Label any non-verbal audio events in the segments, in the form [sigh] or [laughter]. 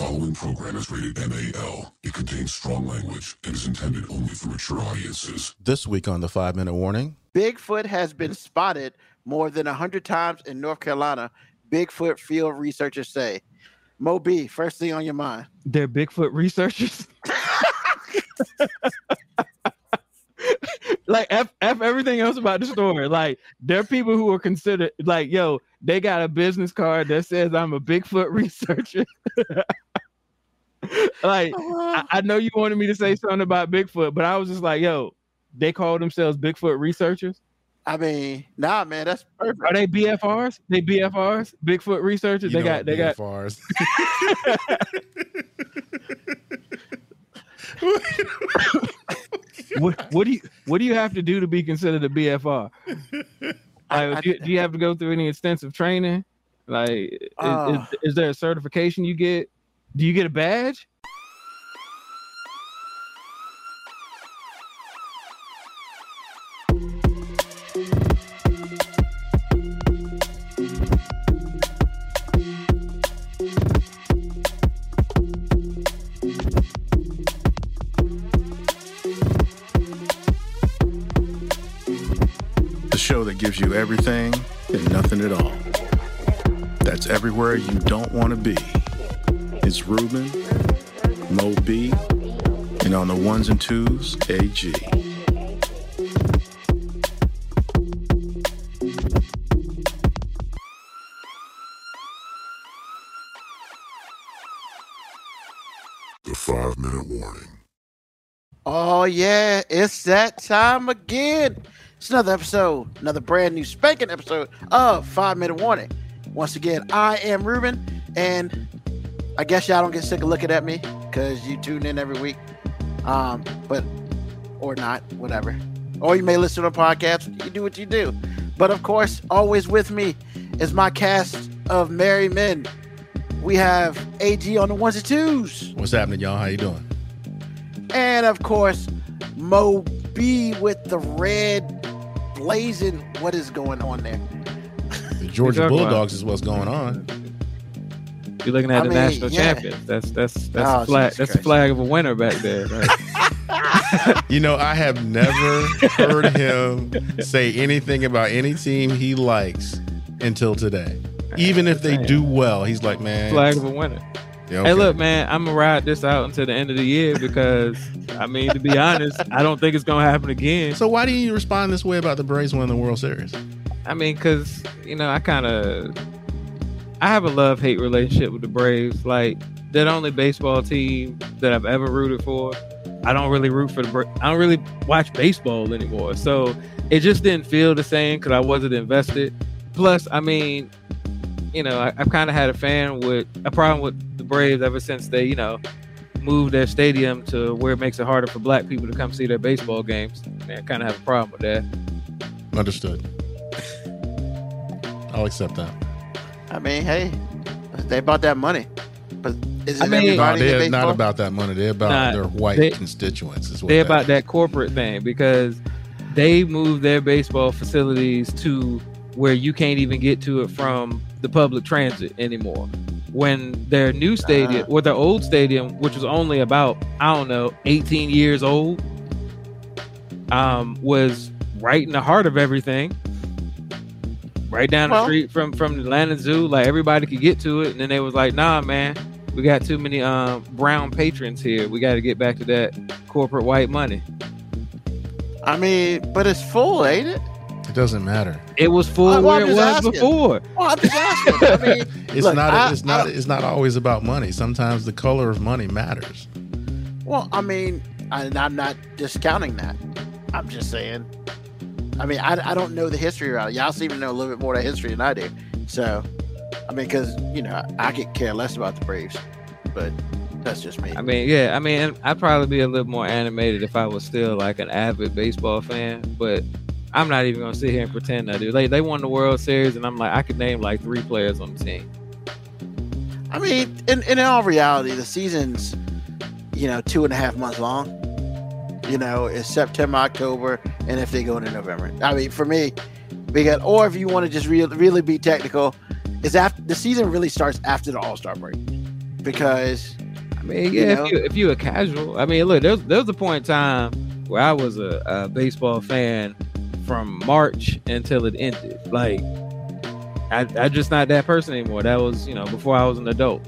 following program is rated MAL. It contains strong language and is intended only for mature audiences. This week on the five minute warning, Bigfoot has been spotted more than 100 times in North Carolina, Bigfoot field researchers say. Mo B, first thing on your mind. They're Bigfoot researchers. [laughs] like F, F everything else about the story. Like there are people who are considered like, yo, they got a business card that says I'm a Bigfoot [laughs] researcher. [laughs] like I, I know you wanted me to say something about Bigfoot, but I was just like, yo, they call themselves Bigfoot researchers. I mean, nah, man, that's perfect. Are they BFRs? They BFRs, Bigfoot researchers. you they know got, they got. BFRs. [laughs] What, what do you, what do you have to do to be considered a BFR? Like, I- do, you, do you have to go through any extensive training? Like, is, Uh. is, is there a certification you get? Do you get a badge? the show that gives you everything and nothing at all. That's everywhere you don't want to be. It's Ruben, Mo B, and on the ones and twos, AG. The five minute warning. Oh, yeah, it's that time again. It's another episode, another brand new spanking episode of Five Minute Warning. Once again, I am Ruben, and I guess y'all don't get sick of looking at me because you tune in every week. Um, but or not, whatever. Or you may listen to a podcast. You do what you do. But of course, always with me is my cast of merry men. We have AG on the ones and twos. What's happening, y'all? How you doing? And of course, Mo B with the red blazing. What is going on there? The Georgia talking about? Bulldogs is what's going on. You're looking at I the mean, national yeah. champions. That's that's that's Oh, a flag. Jesus That's a Christ. flag of a winner back there. Right? [laughs] You know, I have never heard him say anything about any team he likes until today. Even if they do well, he's like, man. flag of a winner. yeah, Hey, look, man, I'm gonna ride this out until the end of the year because I mean, to be honest, I don't think it's gonna happen again. So why do you respond this way about the Braves winning the World Series? I mean, because you know, I kind of, I have a love hate relationship with the Braves. Like that only baseball team that I've ever rooted for. I don't really root for the. Bra- I don't really watch baseball anymore, so it just didn't feel the same because I wasn't invested. Plus, I mean, you know, I, I've kind of had a fan with a problem with the Braves ever since they, you know, moved their stadium to where it makes it harder for black people to come see their baseball games. And I kind of have a problem with that. Understood. I'll accept that. I mean, hey, they bought that money, but is it I mean- everybody in they're baseball? not about that money. They're about Nah, their white they- constituents. Is what they that about is. that corporate thing because they moved their baseball facilities to where you can't even get to it from the public transit anymore. When their new stadium, Ah. or their old stadium, which was only about I don't know, 18 years old, um, was right in the heart of everything, right down Well- the street from from the Atlanta Zoo. Like everybody could get to it, and then they was like, "Nah, man, we got too many um, brown patrons here. We got to get back to that corporate white money." I mean, but it's full, ain't it? It doesn't matter. It was full well, where it was just asking. before. Well, I'm just asking. I [laughs] mean, It's Look, not. I- it's not. I- it's not always about money. Sometimes the color of money matters. well, I mean, I, I'm not discounting that. I'm just saying. I mean, I, I don't know the history around it. Y'all seem to know a little bit more of history than I do. So, I mean, because you know, I could care less about the Braves, but that's just me. I mean, yeah, I mean, I'd probably be a little more animated if I was still like an avid baseball fan, but I'm not even gonna sit here and pretend I do. Like they won the World Series, and I'm like, I could name like three players on the team. I mean, in, in all reality, the season's, you know, two and a half months long. You know, it's September, October, and if they go into November. I mean, for me, because or if you want to just really, really be technical, is after the season really starts after the All Star break. because I mean, You yeah, know? if you if you a casual, I mean, look, there's there's a point in time where I was a, a baseball fan from March until it ended. Like, I I just not that person anymore. That was you know before I was an adult.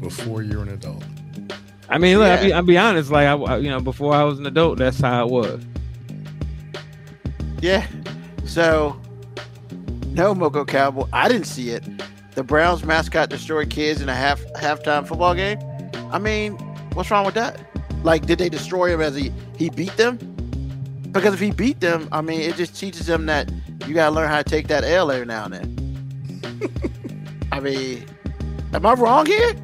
Before you're an adult. I mean, look, Yeah. I'll, be, I'll be honest. Like, I you know before I was an adult, that's how it was. yeah. So no Moco Cowboy. I didn't see it. The Browns mascot destroyed kids in a half halftime football game. I mean, what's wrong with that? Like, did they destroy him as he he beat them? Because if he beat them, I mean, it just teaches them that you gotta learn how to take that L every now and then. [laughs] I mean, am I wrong here?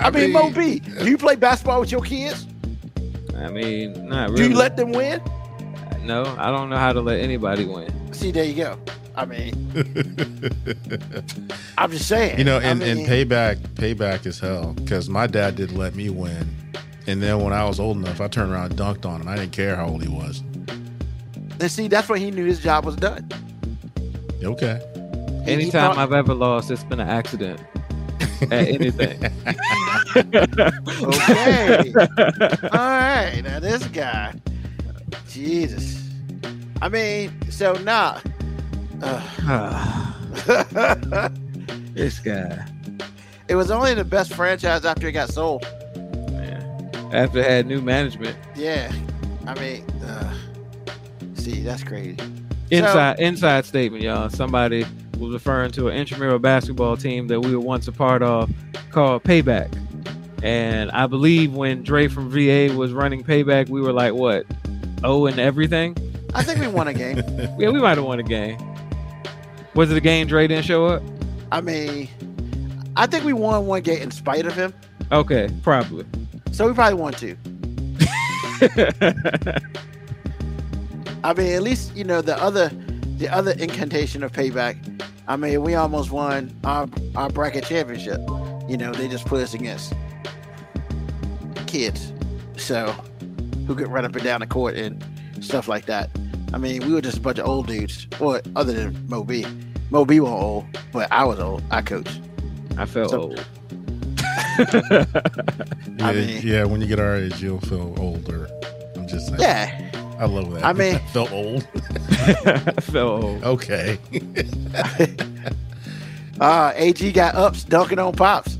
I, mean, Mo B, do you play basketball with your kids? I mean, not Do you let them win? no, I don't know how to let anybody win. See, there you go. I mean, [laughs] I'm just saying. You know, I and, and payback, payback is hell. Because my dad didn't let me win, and then when I was old enough, I turned around and dunked on him. I didn't care how old he was. And see, that's when he knew his job was done. Okay. He- he Anytime brought- I've ever lost, it's been an accident [laughs] at anything. Okay. [laughs] All right. Now this guy, Jesus. I mean, so now. [sighs] this guy, it was only the best franchise after it got sold. man. After it had new management, Yeah. I mean, uh, see, that's crazy. inside inside statement, y'all. Somebody was referring to an intramural basketball team that we were once a part of called Payback. And I believe when Dre from VA was running Payback, we were like what, oh and everything. I think we won a game. [laughs] Yeah, we might have won a game. Was it a game Dre didn't show up? I mean, I think we won one game in spite of him. Okay, probably. So we probably won two. [laughs] I mean, at least you know the other, the other incantation of payback. I mean, we almost won our our bracket championship. You know, they just put us against kids, so who could run up and down the court and stuff like that. I mean, we were just a bunch of old dudes, or other than Mo B. Mo B wasn't old, but I was old. I coached. I felt So- old. [laughs] Yeah, I mean- yeah, when you get our age, you'll feel older. I'm just saying. Yeah, I love that. I mean- felt old. I [laughs] felt old. Okay. [laughs] uh, AG got ups dunking on pops.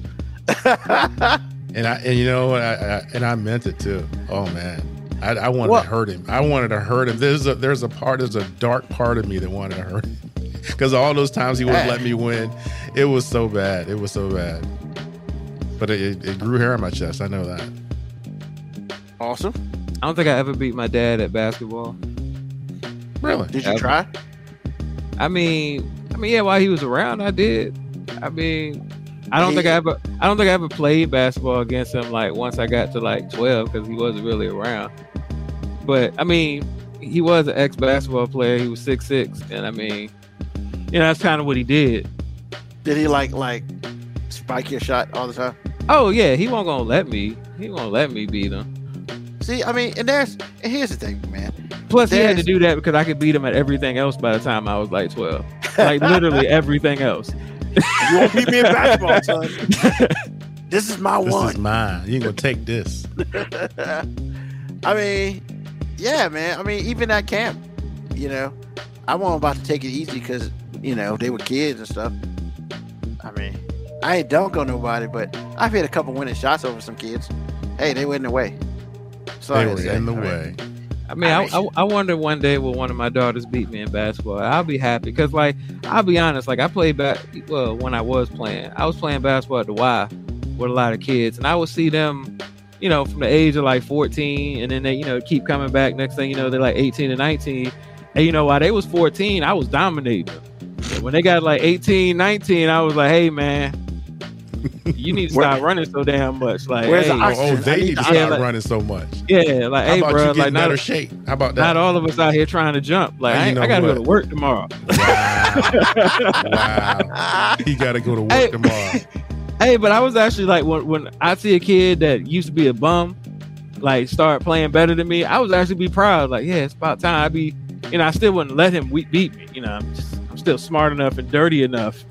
[laughs] And I and you know what I, I and I meant it too. Oh man. I, I wanted Well- to hurt him. I wanted to hurt him. There's a there's a part there's a dark part of me that wanted to hurt him because all those times he wouldn't let me win, it was so bad. It was so bad. But it, it, it grew hair on my chest. I know that. awesome. I don't think I ever beat my dad at basketball. Really? Did you Ever. try? I mean, I mean, yeah, while he was around, I did. I mean, I don't think I ever, I don't think I ever played basketball against him. Like once I got to like twelve, because he wasn't really around. But I mean, he was an ex basketball player. He was six six, and I mean, you know, that's kind of what he did. Did he like like spike your shot all the time? Oh yeah, he won't gonna let me. He won't let me beat him. See, I mean, and there's and here's the thing, man. Plus, he had to do that because I could beat him at everything else by the time I was like twelve. Like literally [laughs] everything else. You won't beat me in basketball, [laughs] son. This is my This one. This is mine. You ain't gonna take this. [laughs] I mean, yeah, man. I mean, even at camp, you know, I wasn't about to take it easy because you know they were kids and stuff. I mean, I ain't dunk on nobody, but I've hit a couple winning shots over some kids. Hey, they went in the way. So They were in the way. I mean, I, I I, I wonder one day will one of my daughters beat me in basketball. I'll be happy because, like, I'll be honest. Like, I played back. Well, when I was playing, I was playing basketball at the Y with a lot of kids, and I would see them, you know, from the age of like 14, and then they, you know, keep coming back. Next thing you know, they're like 18 and 19, and you know, while they was 14, I was dominating. when they got like 18, 19, I was like, hey man, you need to stop running so damn much. Like, Where's the hey, Oh, oxygen? oh, I they need need to stop Yeah, like- running so much. yeah, like, How hey, about bro, you like in not better shape? How about that? not all of us out here trying to jump. Like I, you know I gotta what? go to work tomorrow. Wow. wow. He got to go to work Hey. tomorrow. [laughs] hey, but I was actually like when when I see a kid that used to be a bum, like start playing better than me, I was actually be proud. Like, yeah, it's about time. I be, you know, I still wouldn't let him we- beat me. You know, I'm just I'm still smart enough and dirty enough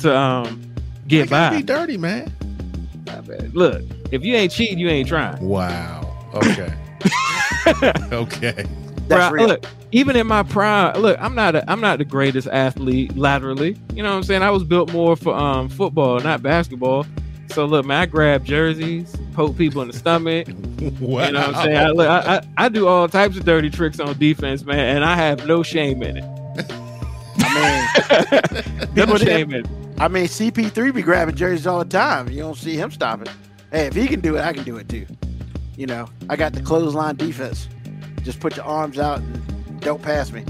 to um They get gotta by. be dirty, man. Look, if you ain't cheating, you ain't trying. Wow. Okay. [laughs] okay. That's Bruh, real. Look, even in my prime, look, I'm not a, I'm not the greatest athlete laterally. You know what I'm saying? I was built more for um football, not basketball. So look, man, I grab jerseys, poke people in the stomach. Wow. [laughs] You know what I'm saying? I, look, I, I, I do all types of dirty tricks on defense, man, and I have no shame in it. I mean, [laughs] No shame in it. I mean, CP3 be grabbing jerseys all the time. You don't see him stopping. Hey, if he can do it, I can do it too. You know, I got the clothesline defense. Just put your arms out and don't pass me.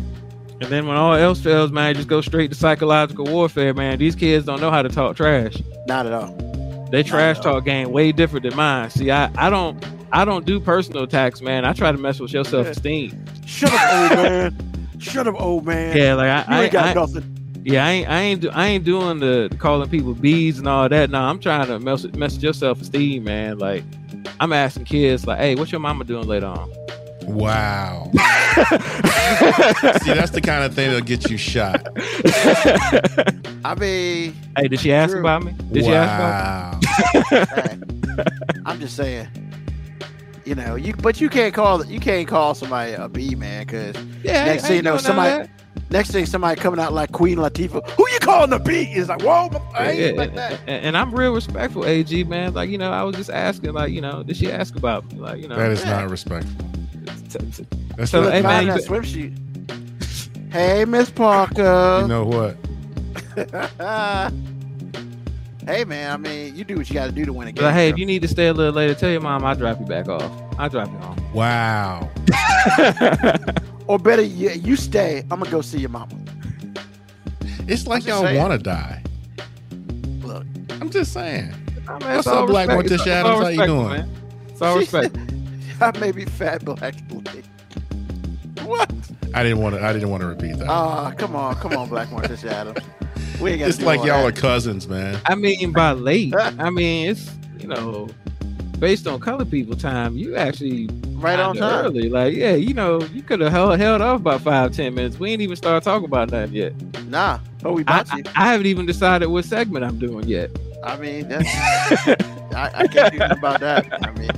And then when all else fails, man, just go straight to psychological warfare, man. These kids don't know how to talk trash. Not at all. They trash talk game way different than mine. See, I, I don't I don't do personal attacks, man. I try to mess with your self esteem. Shut up, old man. Shut up, old man. Yeah, like you I, ain't I, got I nothing. Yeah, I ain't I ain't do, I ain't doing the calling people bees and all that. No, I'm trying to mess mess your self esteem, man. Like I'm asking kids, like, hey, what's your mama doing later on? Wow. [laughs] See, that's the kind of thing that'll get you shot. I mean, Hey, did she ask True. about me? Did she ask about me? wow. hey, [laughs] I'm just saying. You know, you but you can't call you can't call somebody a B man because Yeah. Next I thing you know, doing none of somebody- next thing somebody coming out like Queen Latifah, who you calling the beat? Is like, whoa, I ain't Yeah, like and, that. and- and I'm real respectful, AG man. Like you know, I was just asking, like you know, did she ask about me? Like you know, That is Yeah. not respectful. t- t- That's So, not, hey, man, that be- swim sheet. [laughs] Hey, Miss Parker. you know what? [laughs] hey, man. I mean, you do what you got to do to win a game. like, hey, if you need to stay a little later, tell your mom I'll drop you back off. I'll drop you home. Wow. [laughs] or better, you, you stay. I'm gonna go see your mama. It's like y'all want to die. Look, I'm just saying. Oh, man, What's up, Black respect. It's Morticia all Addams? How you doing? Man. It's all respect. [laughs] I may be fat, but actually, what? I didn't want to. I didn't want to repeat that. Ah, come on, come on, Black Morticia Addams. We ain't got. it's like y'all are cousins, man. I mean, by late, [laughs] I mean it's you know, based on color people time, you actually right on kinda time. early. Like, yeah, you know, you could have held, held off about five, ten minutes. We ain't even started talking about nothing yet. Nah, but we I, about I, you. I haven't even decided what segment I'm doing yet. I mean, that's, I, I can't do about that. I mean,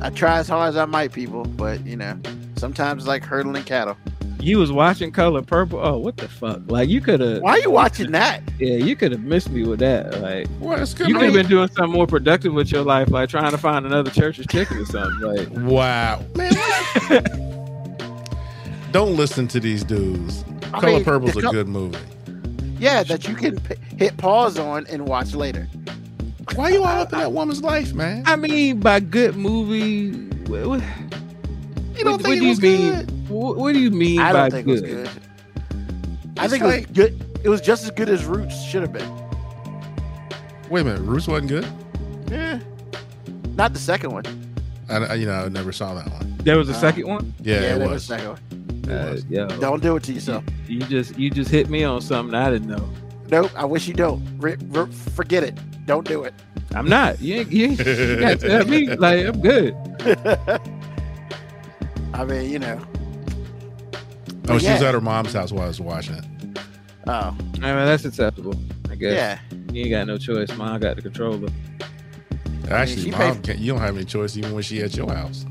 I try as hard as I might, people, but you know, sometimes it's like hurdling cattle. You was watching Color Purple. Oh, what the fuck? Like you could have, Why are you watching that? yeah, you could have missed me with that. Like Well, it's good. you could have been doing something more productive with your life, like trying to find another church's chicken or something. Like, Wow, man. [laughs] Don't listen to these dudes. I Color mean, Purple's the a col- good movie. Yeah, that you can p- hit pause on and watch later. Why you all up in that woman's life, man? I mean, by good movie, what, what, You don't what, think what it do you was mean? good? What, what do you mean I don't think good? it was good. I It's think it was good. It was just as good as Roots should have been. Wait a minute, Roots wasn't good. Yeah, not the second one. I, I- you know, I never saw that one. There was a Uh, second one. Yeah, that it was was. the second one. Uh, was. yo, Don't do it to yourself. you just you just hit me on something I didn't know. Nope. I wish you don't. Re- re- forget it. Don't do it. I'm not. You ain't, you ain't you got to tell me like I'm good. [laughs] I mean, you know. Oh, she was Yeah. at her mom's house while I was watching it. Oh, I mean that's acceptable. I guess. yeah. You ain't got no choice. Mom got the controller. Actually, she mom, can't, you don't have any choice even when she at your house.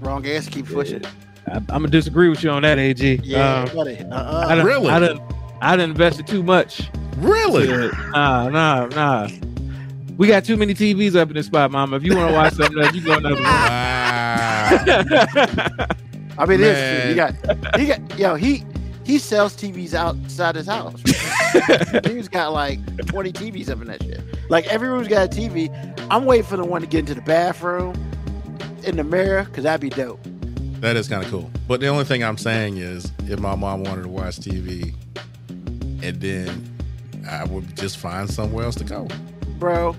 Wrong ass. Keep pushing. I, I'm gonna disagree with you on that, AG. Yeah, Um, buddy. I Uh-uh. done, Really? I done, I done invested too much. Really? Yeah. Nah, nah, nah. We got too many TVs up in this spot, Mama. If you want to watch something else, you go another room. Wow. [laughs] I mean, it is true. Man. You got, he got, yo, he he sells TVs outside his house. [laughs] Dude's got like 20 TVs up in that shit. Like every room's got a TV. I'm waiting for the one to get into the bathroom, in the mirror, because that'd be dope. that is kind of cool. But the only thing I'm saying is, if my mom wanted to watch TV, and then I would just find somewhere else to go. Bro,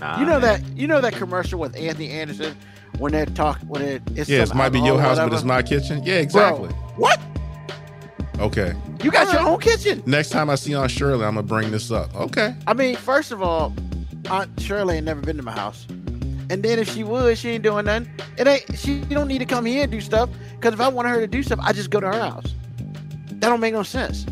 Nah, you know man. that you know that commercial with Anthony Anderson when they're talking when it, it's Yeah, it might be your or house, but it's my kitchen. Yeah, Bro, exactly. what? Okay. You got your own kitchen? Next time I see Aunt Shirley, I'm gonna bring this up. Okay. I mean, first of all, Aunt Shirley ain't never been to my house. And then if she would, she ain't doing nothing. It ain't she don't need to come here and do stuff. Cause if I want her to do stuff, I just go to her house. That don't make no sense.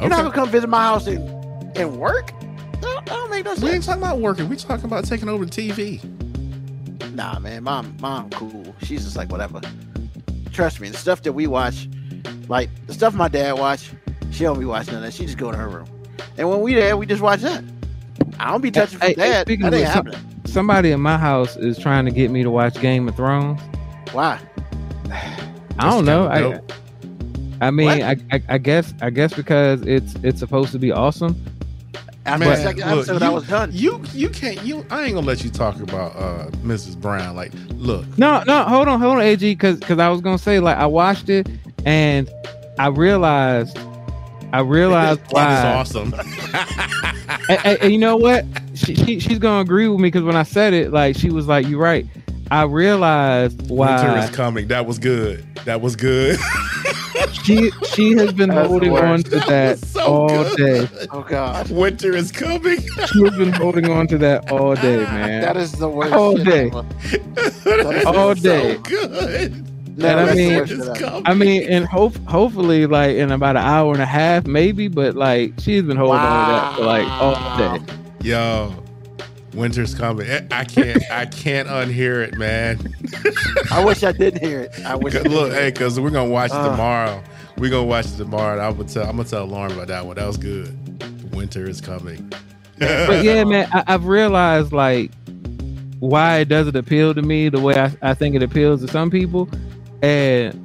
You're not gonna come visit my house and and work? No. That don't make no sense. We ain't talking about working. We talking about taking over the TV. Nah, man, mom, mom, cool. She's just like whatever. Trust me, the stuff that we watch, like the stuff my dad watch, she don't be watching that. She just go to her room, and when we there, we just watch that. I don't be touching Hey, for hey, dad. speaking That of ain't which, happening. Somebody in my house is trying to get me to watch Game of Thrones. Why? I don't know. kinda I. I mean, I, I, I guess, I guess because it's it's supposed to be awesome. After Man, the second look, episode, you, I was done. You you can't you. I ain't gonna let you talk about uh Mrs. Brown. Like, look, No, no, hold on, hold on, Ag, because because I was gonna say like I watched it and I realized, I realized [laughs] it was why. awesome. [laughs] [laughs] and, and- and you know what? She, she she's gonna agree with me because when I said it, like she was like, "You're right." I realized why. Winter is coming. That was good. That was good. She she has been That's holding on to that was so all good. day. Oh God, Winter is coming. She has been holding on to that all ah, day, man. that is the worst. All shit day. All day. So good. No, And I mean- worst shit It's ever. coming. I mean, and hope hopefully like in about an hour and a half, maybe, but like she's been holding on to that for like all day. Yo, winter's coming. I- I can't. I can't unhear it, man. I wish I didn't hear it. I wish. I Look, hear hey, because we're gonna watch it Uh. tomorrow. We're gonna watch it tomorrow. And I'm gonna tell. I'm gonna tell Lauren about that one. That was good. Winter is coming. But yeah, man, I, I've realized like why it doesn't appeal to me the way I, I think it appeals to some people. And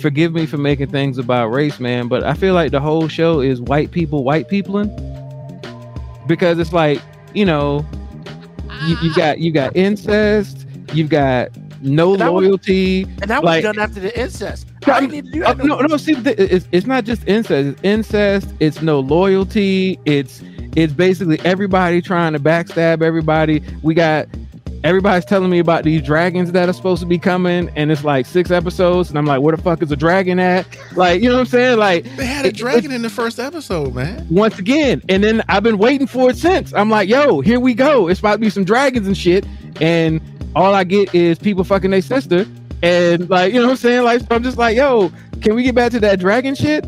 forgive me for making things about race, man, but I feel like the whole show is white people, white peopling. Because it's like, you know, you, you got you got incest, you've got no And that was- loyalty. and that was done after the incest. No, I didn't need do Oh, that. Uh, no, no. See, it's it's not just incest. It's incest. It's no loyalty. It's it's basically everybody trying to backstab everybody. We got everybody's telling me about these dragons that are supposed to be coming, and it's like six episodes, and I'm like, where the fuck is a dragon at? Like, you know what I'm saying? Like, They had a It- dragon in the first episode, man. once again, and then I've been waiting for it since. I'm like, yo, here we go. It's about to be some dragons and shit, and all I get is people fucking their sister, and like, you know what I'm saying? Like, so I'm just like, yo, can we get back to that dragon shit?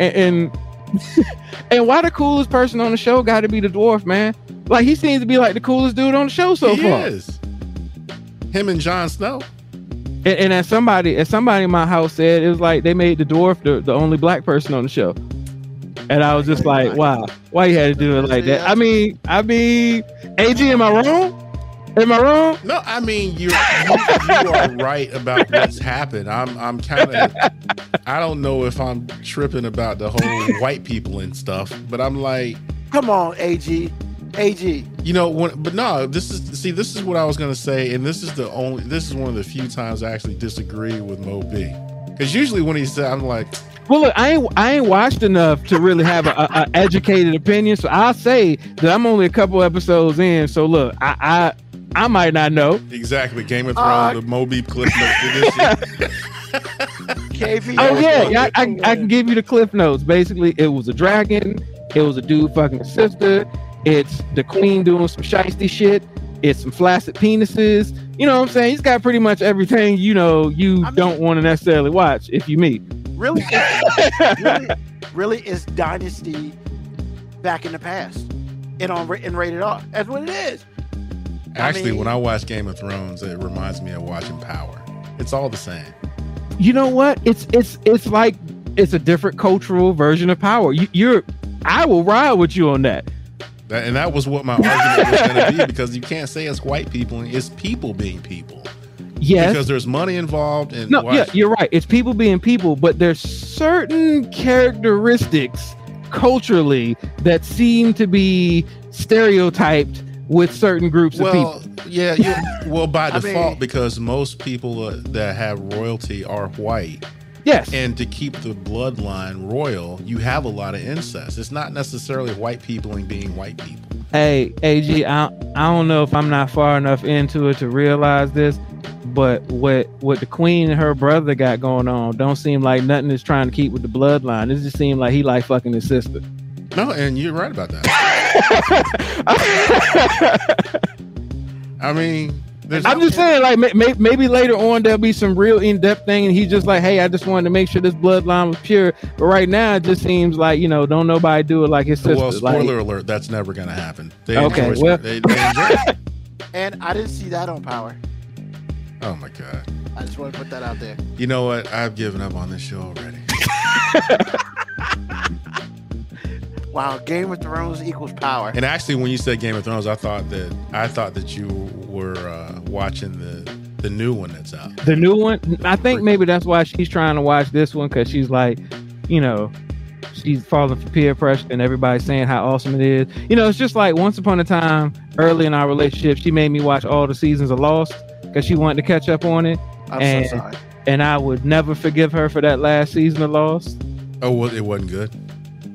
And and, [laughs] and why the coolest person on the show got to be the dwarf, man? Like, he seems to be like the coolest dude on the show so he far. is. Him and Jon Snow. And, and as somebody, as somebody in my house said, it was like they made the dwarf the, the only black person on the show. And I was just like, wow, why you had to do it like that? I mean, I mean, AG, am I wrong? Am I wrong? No, I mean you're you, you are right about what's happened. I'm I'm kind of I don't know if I'm tripping about the whole white people and stuff, but I'm like, Come on, AG, AG. you know, when, but no, this is see, this is what I was gonna say, and this is the only this is one of the few times I actually disagree with Mo B. Because usually when he said, I'm like, Well, look, I ain't I ain't watched enough to really have a, a, a educated opinion. So I'll say that I'm only a couple episodes in. So look, I I, I might not know. exactly, Game of Uh, Thrones, the Mo B clip notes for. KB. Oh yeah, yeah I, I, I can give you the cliff notes. Basically, it was a dragon. It was a dude fucking his sister. It's the queen doing some shisty shit. It's some flaccid penises. You know what I'm saying? He's got pretty much everything you know you I mean- don't want to necessarily watch if you meet. really, [laughs] really, really is Dynasty back in the past and on ra- and rated R. That's what it is. Actually, mean- when I watch Game of Thrones, it reminds me of watching Power. It's all the same. you know what? It's it's it's like it's a different cultural version of power. You, you're I will ride with you on that. That, and that was what my [laughs] argument was going to be because you can't say it's white people; it's people being people. Yes. Because there's money involved, and no, watch- yeah, you're right. It's people being people, but there's certain characteristics culturally that seem to be stereotyped with certain groups of well, people. yeah, you, well by [laughs] I default mean- because most people uh, that have royalty are white, Yes. and to keep the bloodline royal, you have a lot of incest. It's not necessarily white people and being white people. Hey, AG, I, I don't know if I'm not far enough into it to realize this, but what what the queen and her brother got going on don't seem like nothing is trying to keep with the bloodline. It just seems like he like fucking his sister. No, and you're right about that. [laughs] [laughs] I mean, I'm just saying, like may, may, maybe later on there'll be some real in depth thing, and he's just like, "Hey, I just wanted to make sure this bloodline was pure." But right now, it just seems like you know, don't nobody do it like his sister. well, Like, spoiler alert, that's never gonna happen. They Okay, enjoy, well- they, they enjoy. [laughs] And I didn't see that on Power. Oh my god. I just want to put that out there. You know what? I've given up on this show already. [laughs] Wow, Game of Thrones equals power. And actually, when you said Game of Thrones, I thought that I thought that you were uh, watching the the new one that's out. the new one. I think maybe that's why she's trying to watch this one because she's like, you know, she's falling for peer pressure and everybody's saying how awesome it is. You know, it's just like once upon a time, early in our relationship, she made me watch all the seasons of Lost because she wanted to catch up on it, I'm and- so sorry. and I would never forgive her for that last season of Lost. Oh, well, it wasn't good.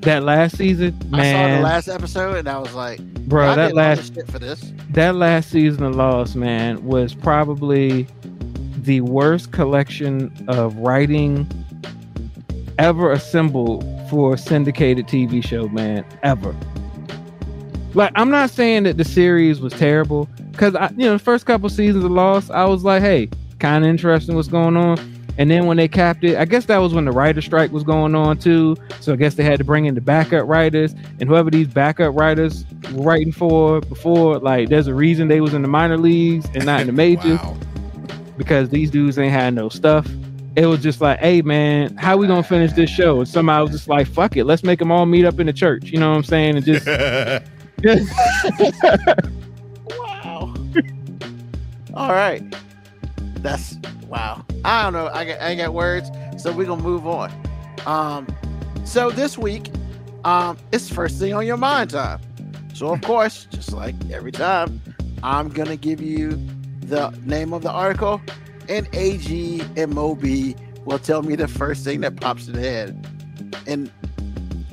That last season, man. I saw the last episode and I was like, bro, I that last shit for this. that last season of Lost, man, was probably the worst collection of writing ever assembled for a syndicated TV show, man, ever. Like, I'm not saying that the series was terrible, because I, you know, the first couple seasons of Lost, I was like, hey, kind of interesting what's going on. And then when they capped it, I guess that was when the writer strike was going on too. So I guess they had to bring in the backup writers, and whoever these backup writers were writing for before, like, there's a reason they was in the minor leagues and not in the [laughs] majors Wow. because these dudes ain't had no stuff. It was just like, hey man, how we gonna finish this show? And somebody was just like, fuck it, let's make them all meet up in the church. You know what I'm saying? And just [laughs] [laughs] Wow. All right. That's wow. I don't know. I, got, I ain't got words, so we're gonna move on. Um, so this week, um, it's first thing on your mind time. So of [laughs] course, just like every time, I'm gonna give you the name of the article, and AG and Mo B will tell me the first thing that pops in the head. And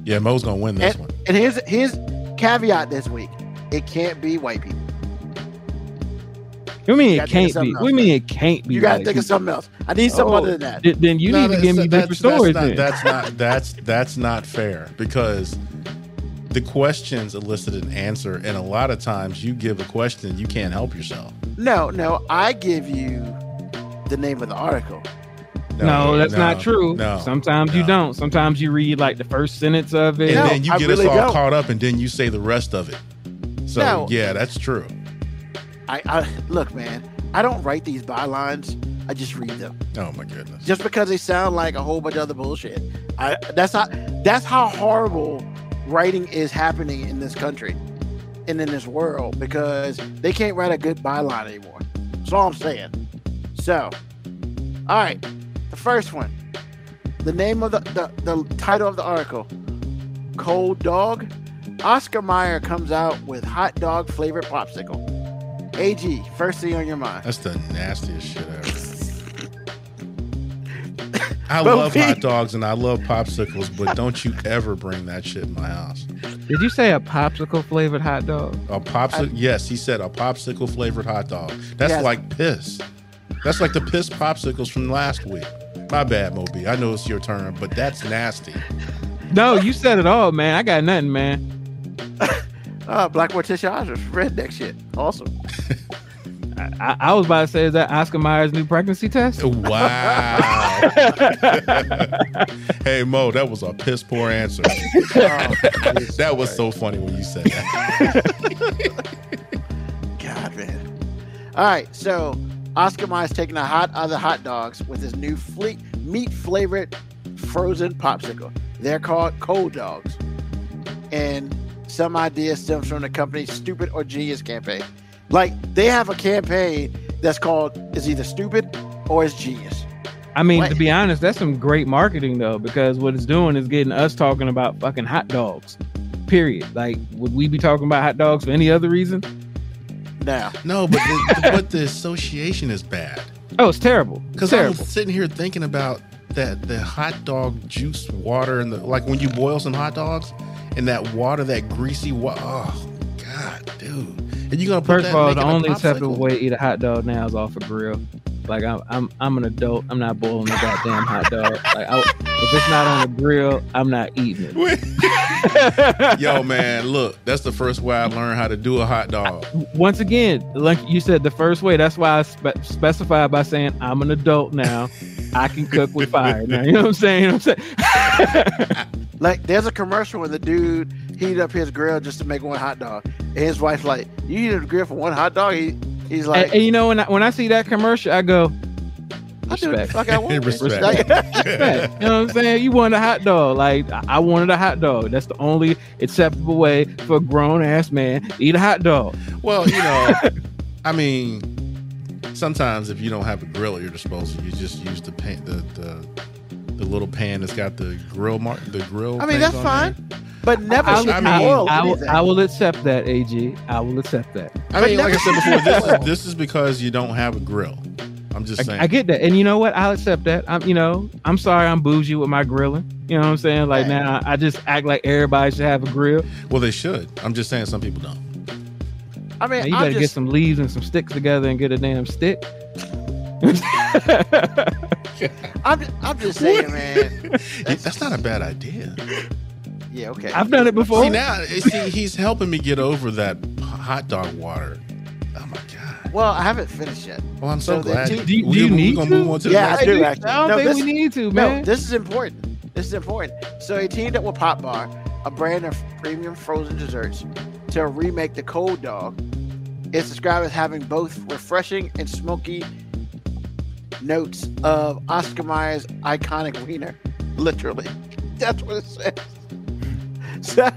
yeah, Mo's gonna win this and, one. and here's here's caveat this week: it can't be white people. What you mean it gotta think of can't be? something What you mean it can't be? You gotta like think of something else. I need something Oh. other than that. Th- Then you No, need to give me that's- different stories. That's not, that's not that's that's not fair because the questions elicit an answer, and a lot of times you give a question, you can't help yourself. No, no, I give you the name of the article. no, that's not true. No, Sometimes you don't. Sometimes you read like the first sentence of it. and No, then you get really us all don't. caught up, and then you say the rest of it. So No. yeah, that's true. I, I look, man. I don't write these bylines. I just read them. Oh my goodness. Just because they sound like a whole bunch of other bullshit. I that's not that's how horrible writing is happening in this country and in this world because they can't write a good byline anymore. That's all I'm saying. So, all right, the first one. The name of the, the, the title of the article Cold Dog. Oscar Mayer comes out with hot dog flavored popsicle. AG, first thing on your mind. That's the nastiest shit ever. [laughs] I But love we- hot dogs and I love popsicles, but don't you ever bring that shit in my house. Did you say a popsicle flavored hot dog? A popsicle? Yes, he said a popsicle flavored hot dog. That's Yes. like piss. That's like the piss popsicles from last week. My bad, Mo B. I know it's your turn, but that's nasty. No, you said it all, man. I got nothing, man. [laughs] Uh, Black Morticia Oscar, redneck shit. Awesome. I, [laughs] I, I was about to say, is that Oscar Mayer's new pregnancy test? Wow. [laughs] [laughs] hey Mo, that was a piss poor answer. that was so funny when you said that. God, man. All right, so Oscar Mayer is taking a hot other hot dogs with his new fleet meat flavored frozen popsicle. They're called cold dogs, and some idea stems from the company's "Stupid or Genius" campaign. Like they have a campaign that's called "Is either stupid or is genius." I mean, What? to be honest, that's some great marketing though, because what it's doing is getting us talking about fucking hot dogs. Period. Like, would we be talking about hot dogs for any other reason? Now, No, but the, but [laughs] the association is bad. Oh, it's terrible. Because I'm sitting here thinking about that the hot dog juice water and the like when you boil some hot dogs and that water, that greasy water. Oh God, dude! And you're gonna put First of all, the only acceptable way to eat a hot dog now is off a grill. Like I'm, I'm, I'm an adult. I'm not boiling a goddamn hot dog. Like I, if it's not on a grill, I'm not eating it. [laughs] Yo, man, look, that's the first way I learned how to do a hot dog. Once again, like you said, the first way. That's why I spe- specified by saying I'm an adult now. I can cook with fire now. You know what I'm saying? You know what I'm saying? [laughs] Like, there's a commercial where the dude heated up his grill just to make one hot dog, and his wife's like, "You heated a grill for one hot dog?" He, he's like, and, and you know when I, when I see that commercial, I go, "I do respect. fuck I want." [laughs] Respect. Like- [laughs] [laughs] respect. You know what I'm saying? You wanted a hot dog. Like I I wanted a hot dog. That's the only acceptable way for a grown ass man to eat a hot dog. Well, you know, I mean, sometimes if you don't have a grill at your disposal, you just use the paint the the, the little pan that's got the grill mark, the grill. I mean, that's on fine, but never I, I mean- boil I will. I will accept that, Ag. I will accept that. I mean, like I said before, this is, this is because you don't have a grill. I'm just saying. I, I get that, and you know what? I'll accept that. I'm, you know, I'm sorry, I'm bougie with my grilling. You know what I'm saying? Like Right. now, I just act like everybody should have a grill. well, they should. I'm just saying some people don't. I mean, Now, you got to get some leaves and some sticks together and get a damn stick. [laughs] I'm, I'm just saying, man. [laughs] That's not a bad idea. Yeah, okay. I've done it before. See now, eh, see, he's helping me get over that hot dog water. Oh my god! well, I haven't finished yet. Well, I'm so, So glad. tea- Do you- do you we need gonna to? move on to Yeah, next I do, I actually. don't No, think this- we need to, No, this is important. This is important. So he teamed up with Popbar, a brand of premium frozen desserts, to remake the cold dog. It's described as having both refreshing and smoky notes of Oscar Mayer's iconic wiener. Literally, that's what it says. [laughs] So,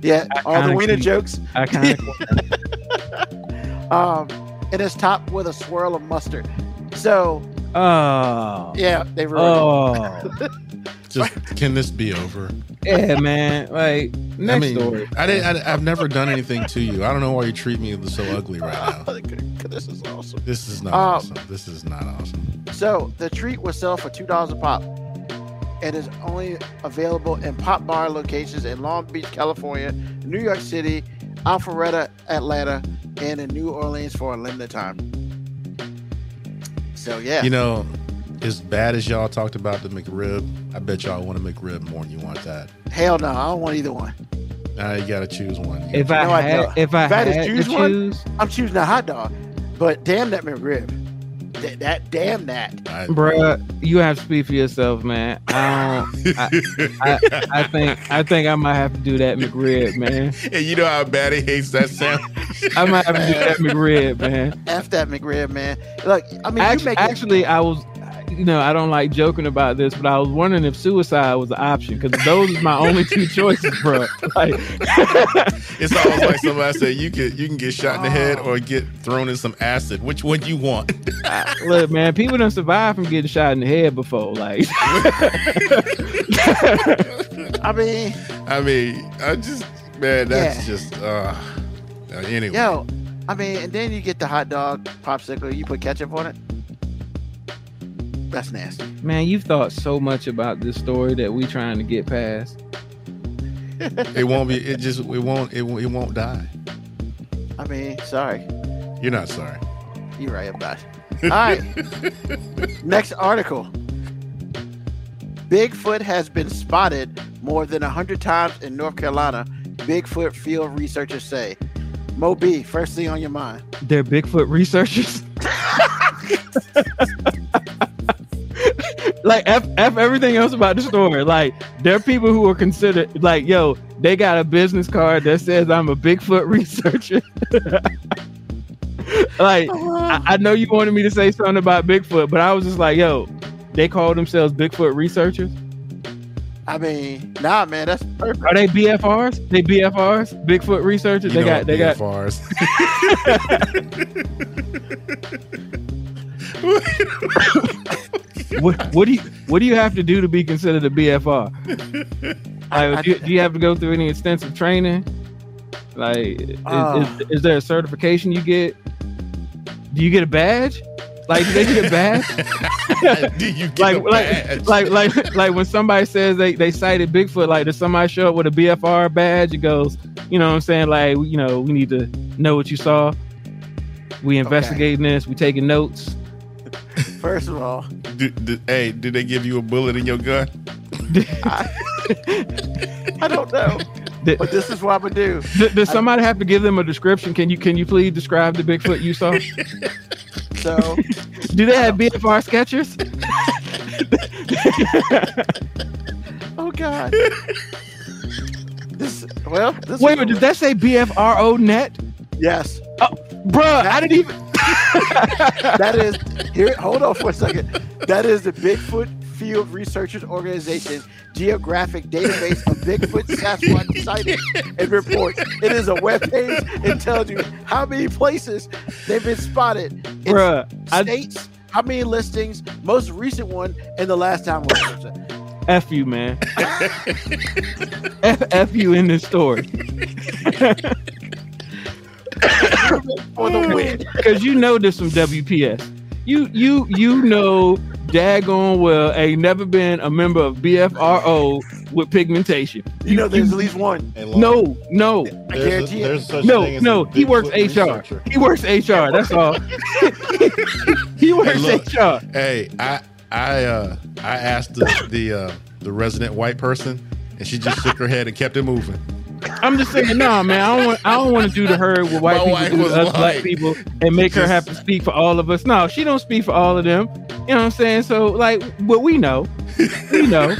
yeah, all the wiener wiener. jokes. I kind of. Um, and it's topped with a swirl of mustard. So, Oh. yeah, they ruined it. Oh. [laughs] Just can this be over? yeah, man. Like next I mean, story. I didn't. I, I've never done anything to you. I don't know why you treat me so ugly right now. [laughs] this is awesome. This is not Um, awesome. This is not awesome. So the treat was sell for two dollars a pop. And It is only available in Popbar locations in Long Beach, California, New York City, Alpharetta, Atlanta, and in New Orleans for a limited time. So yeah, You know, as bad as y'all talked about the McRib, I bet y'all want a McRib more than you want that. hell no, I don't want either one. Now you got to choose one. You If gotta- I No, I had, don't. if I If I had to to choose one- choose, I'm choosing a hot dog, but damn that McRib. That, that damn that. I, bruh, you have to speak for yourself, man. I don't. I, I, I think I think I might have to do that McRib, man. [laughs] and you know how bad he hates that sound. I might have to do that McRib, man. F that McRib, man. Look, I mean, you Actually, make it, actually, I was, you know, I don't like joking about this, but I was wondering if suicide was an option because those are my only two [laughs] choices, bro. Like, [laughs] It's almost like somebody said you can you can get shot in the head or get thrown in some acid. Which one do you want? [laughs] look, man, people don't survive from getting shot in the head before. Like, I mean, I mean, I just man, that's Yeah. just uh uh, anyway. yo, I mean, and then you get the hot dog popsicle. You put ketchup on it. That's nasty. man, you've thought so much about this story that we trying to get past. [laughs] It won't be. It just. It won't. It, won't- it won't die. I mean, sorry, You're not sorry. you're right about it. All right, [laughs] next article. Bigfoot has been spotted more than hundred times in North Carolina. Bigfoot field researchers say. Mo B, first thing on your mind. They're Bigfoot researchers. [laughs] like F, F everything else about the story. Like there are people who are considered like, yo, they got a business card that says I'm a Bigfoot [laughs] researcher. [laughs] like oh, I, I know you wanted me to say something about Bigfoot, but I was just like, yo, they call themselves Bigfoot researchers. I mean, nah, man, that's perfect. Are they BFRs? They BFRs? Bigfoot researchers? You they know got they got BFRs. [laughs] what, what do you what do you have to do to be considered a BFR? Like, do, you, do you have to go through any extensive training? Like, is, Uh. is, is there a certification you get? Do you get a badge? Like, do they get a badge? [laughs] Do you get like, like, like, like, like when somebody says they, they sighted Bigfoot, like, does somebody show up with a BFR badge? It goes, you know what I'm saying? Like, you know, we need to know what you saw. We investigating this. We taking notes. [laughs] First of all, Do- do- hey, did they give you a bullet in your gun? [laughs] I don't know, Did, but this is what I'm gonna do. did- does somebody have to give them a description? Can you can you please describe the Bigfoot you saw? So Do they have BFR sketchers? [laughs] Oh God. this well, this Wait, is- wait, did that say BFRO net? yes. Oh, bruh, I didn't even. [laughs] That is here. Hold on for a second. That is the Bigfoot Field Researchers Organization geographic database of Bigfoot Sasquatch sightings and reports. It is a web page. It tells you how many places they've been spotted in Bruh, I, states, how many listings, most recent one, and the last time we it. F you, man. F, F you in this story. For the win. [laughs] Because you know there's some WPS. You you you know daggone well ain't never been a member of BFRO with pigmentation. You know, there's at least one. Hey, No, no, I there's a- guarantee it. there's such no, thing no. He works HR. researcher. He works HR. That's all. [laughs] he works look. HR. Hey, I I uh I asked the the uh the resident white person and she just shook her head and kept it moving. I'm just saying, no, man. I don't want. I don't want to do to her what white My people do to us like- black people and make her have to speak for all of us. No, she don't speak for all of them. You know what I'm saying? So, like, what we know, we know.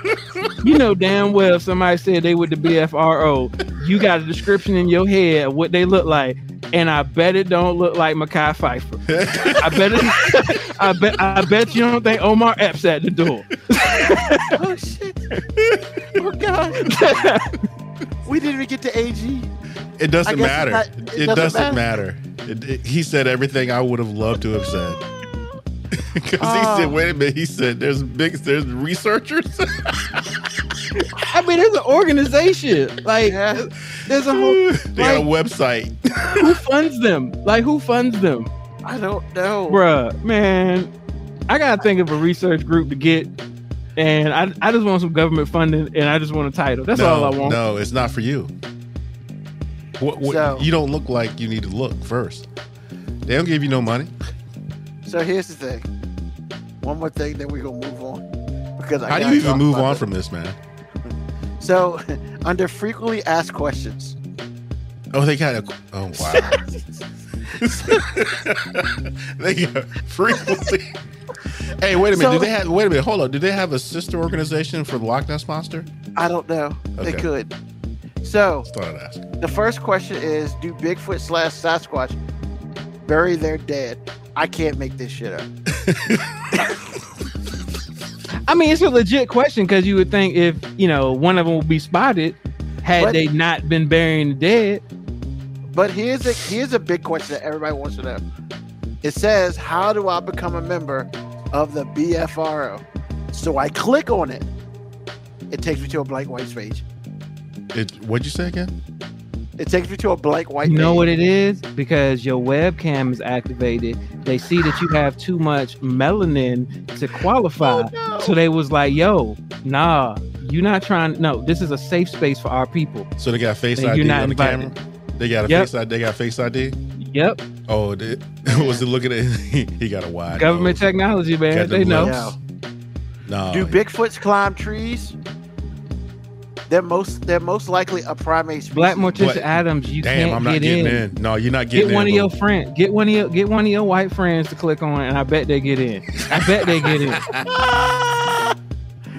[laughs] you know damn well if somebody said they with the BFRO, you got a description in your head of what they look like, and I bet it don't look like Mackay Pfeiffer. I bet it. [laughs] I bet. I bet you don't think Omar Epps at the door. [laughs] Oh shit. Oh God. We didn't even get to AG. It doesn't matter. it's It, it doesn't, doesn't matter. It- it- he said everything I would have loved to have said. [laughs] Because Oh. he said, um, "Wait a minute." He said, "There's big, there's researchers." [laughs] I mean, there's an organization. Like, Yeah. there's a whole. [laughs] they got a website. who funds them? Like who funds them? I don't know. Bruh, man. I gotta think of a research group to get and I, I just want some government funding and I just want a title. That's no, all I want. no, it's not for you. What, what, So- you don't look like you need to look first. They don't give you no money. So here's the thing. One more thing, then we're gonna move on. Because I How do gotta you even move on this. from this, man? So [laughs] under frequently asked questions. Oh, they got a. Oh wow. [laughs] [laughs] they got frequently. Hey, wait a minute. So- do they have? Wait a minute. Hold on. Do they have a sister organization for the Loch Ness monster? I don't know. They could. So Just thought I'd ask. the first question is do Bigfoot slash Sasquatch bury their dead? I can't make this shit up. [laughs] I mean it's a legit question because you would think if you know one of them would be spotted had But- they not been burying the dead. But here's a here's a big question that everybody wants to know. It says, "How do I become a member of the BFRO?" So I click on it. It takes me to a blank white page. It, what'd you say again? It takes me to a blank white. You know page. what it is? Because your webcam is activated. They see that you have too much melanin to qualify. Oh, no. So they was like, yo, nah, you're not trying no, this is a safe space for our people. So they got Face And ID on the invited. camera. They got a Yep. Face ID. They got Face ID. Yep. Oh, did, [laughs] was it looking at? [laughs] he got a wide Government nose. technology, man. Got They know. lips. No. Do Bigfoots climb trees? They're most they're most likely a primate species. Black Morticia What? Addams, you Damn, can't I'm not get getting in. in. No, you're not getting Get one in. of your bro. friends. Get one of your get one of your white friends to click on, and I bet they get in. I bet they get in. [laughs]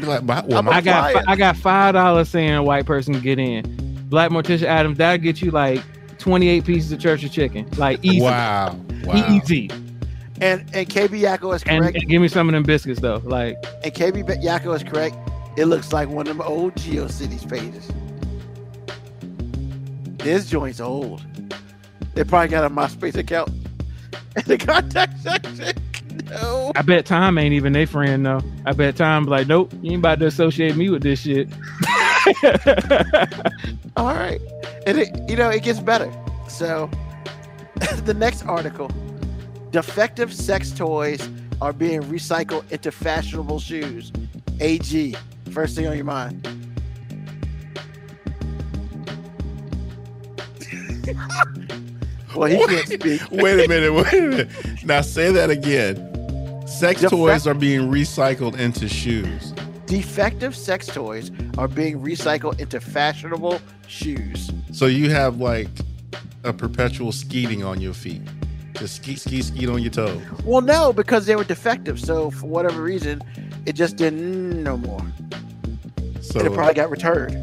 Like, well, I'm my- I got Flying. I got five dollars saying a white person get in. Black Morticia Addams, that'll get you like twenty eight pieces of church of chicken, like easy, wow, wow. easy. And and KB Yakko is correct. and give me some of them biscuits though. Like And, KB Be- Yakko is correct. It looks like one of them old GeoCities pages. This joint's old. They probably got a MySpace account. [laughs] In the contact section. [laughs] No. I bet Tom ain't even their friend though. I bet Tom be like, nope, you ain't about to associate me with this shit. [laughs] [laughs] All right. And it, you know, it gets better. So [laughs] the next article defective sex toys are being recycled into fashionable shoes. AG. First thing on your mind. well, he can't speak. Wait a minute. Wait a minute. Now say that again. Sex Defect- toys are being recycled into shoes. Defective sex toys are being recycled into fashionable shoes. So you have like a perpetual skeeting on your feet. Just skeet, skeet, skeet on your toe. Well, no, because they were defective. So for whatever reason, it just didn't no more. So, and it probably got returned.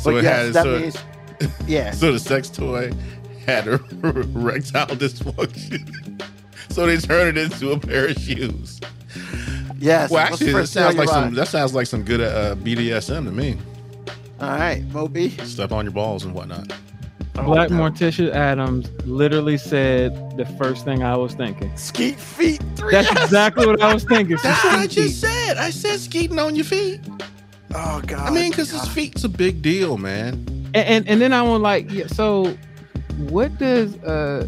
so but it yes, has that so, means [laughs] yeah. so the sex toy had a [laughs] erectile dysfunction. [laughs] so they turned it into a pair of shoes. Yes. Well, actually, that first sounds like some that sounds like some good uh, BDSM to me. All right, Mo B. Step on your balls and whatnot. Black Oh, no. Morticia Addams literally said the first thing I was thinking. Skeet feet three. That's exactly what I was thinking. That's what I just feet. said. I said skeeting on your feet. Oh god. I mean, because his feet's a big deal, man. And, and and then I want like, yeah, so what does uh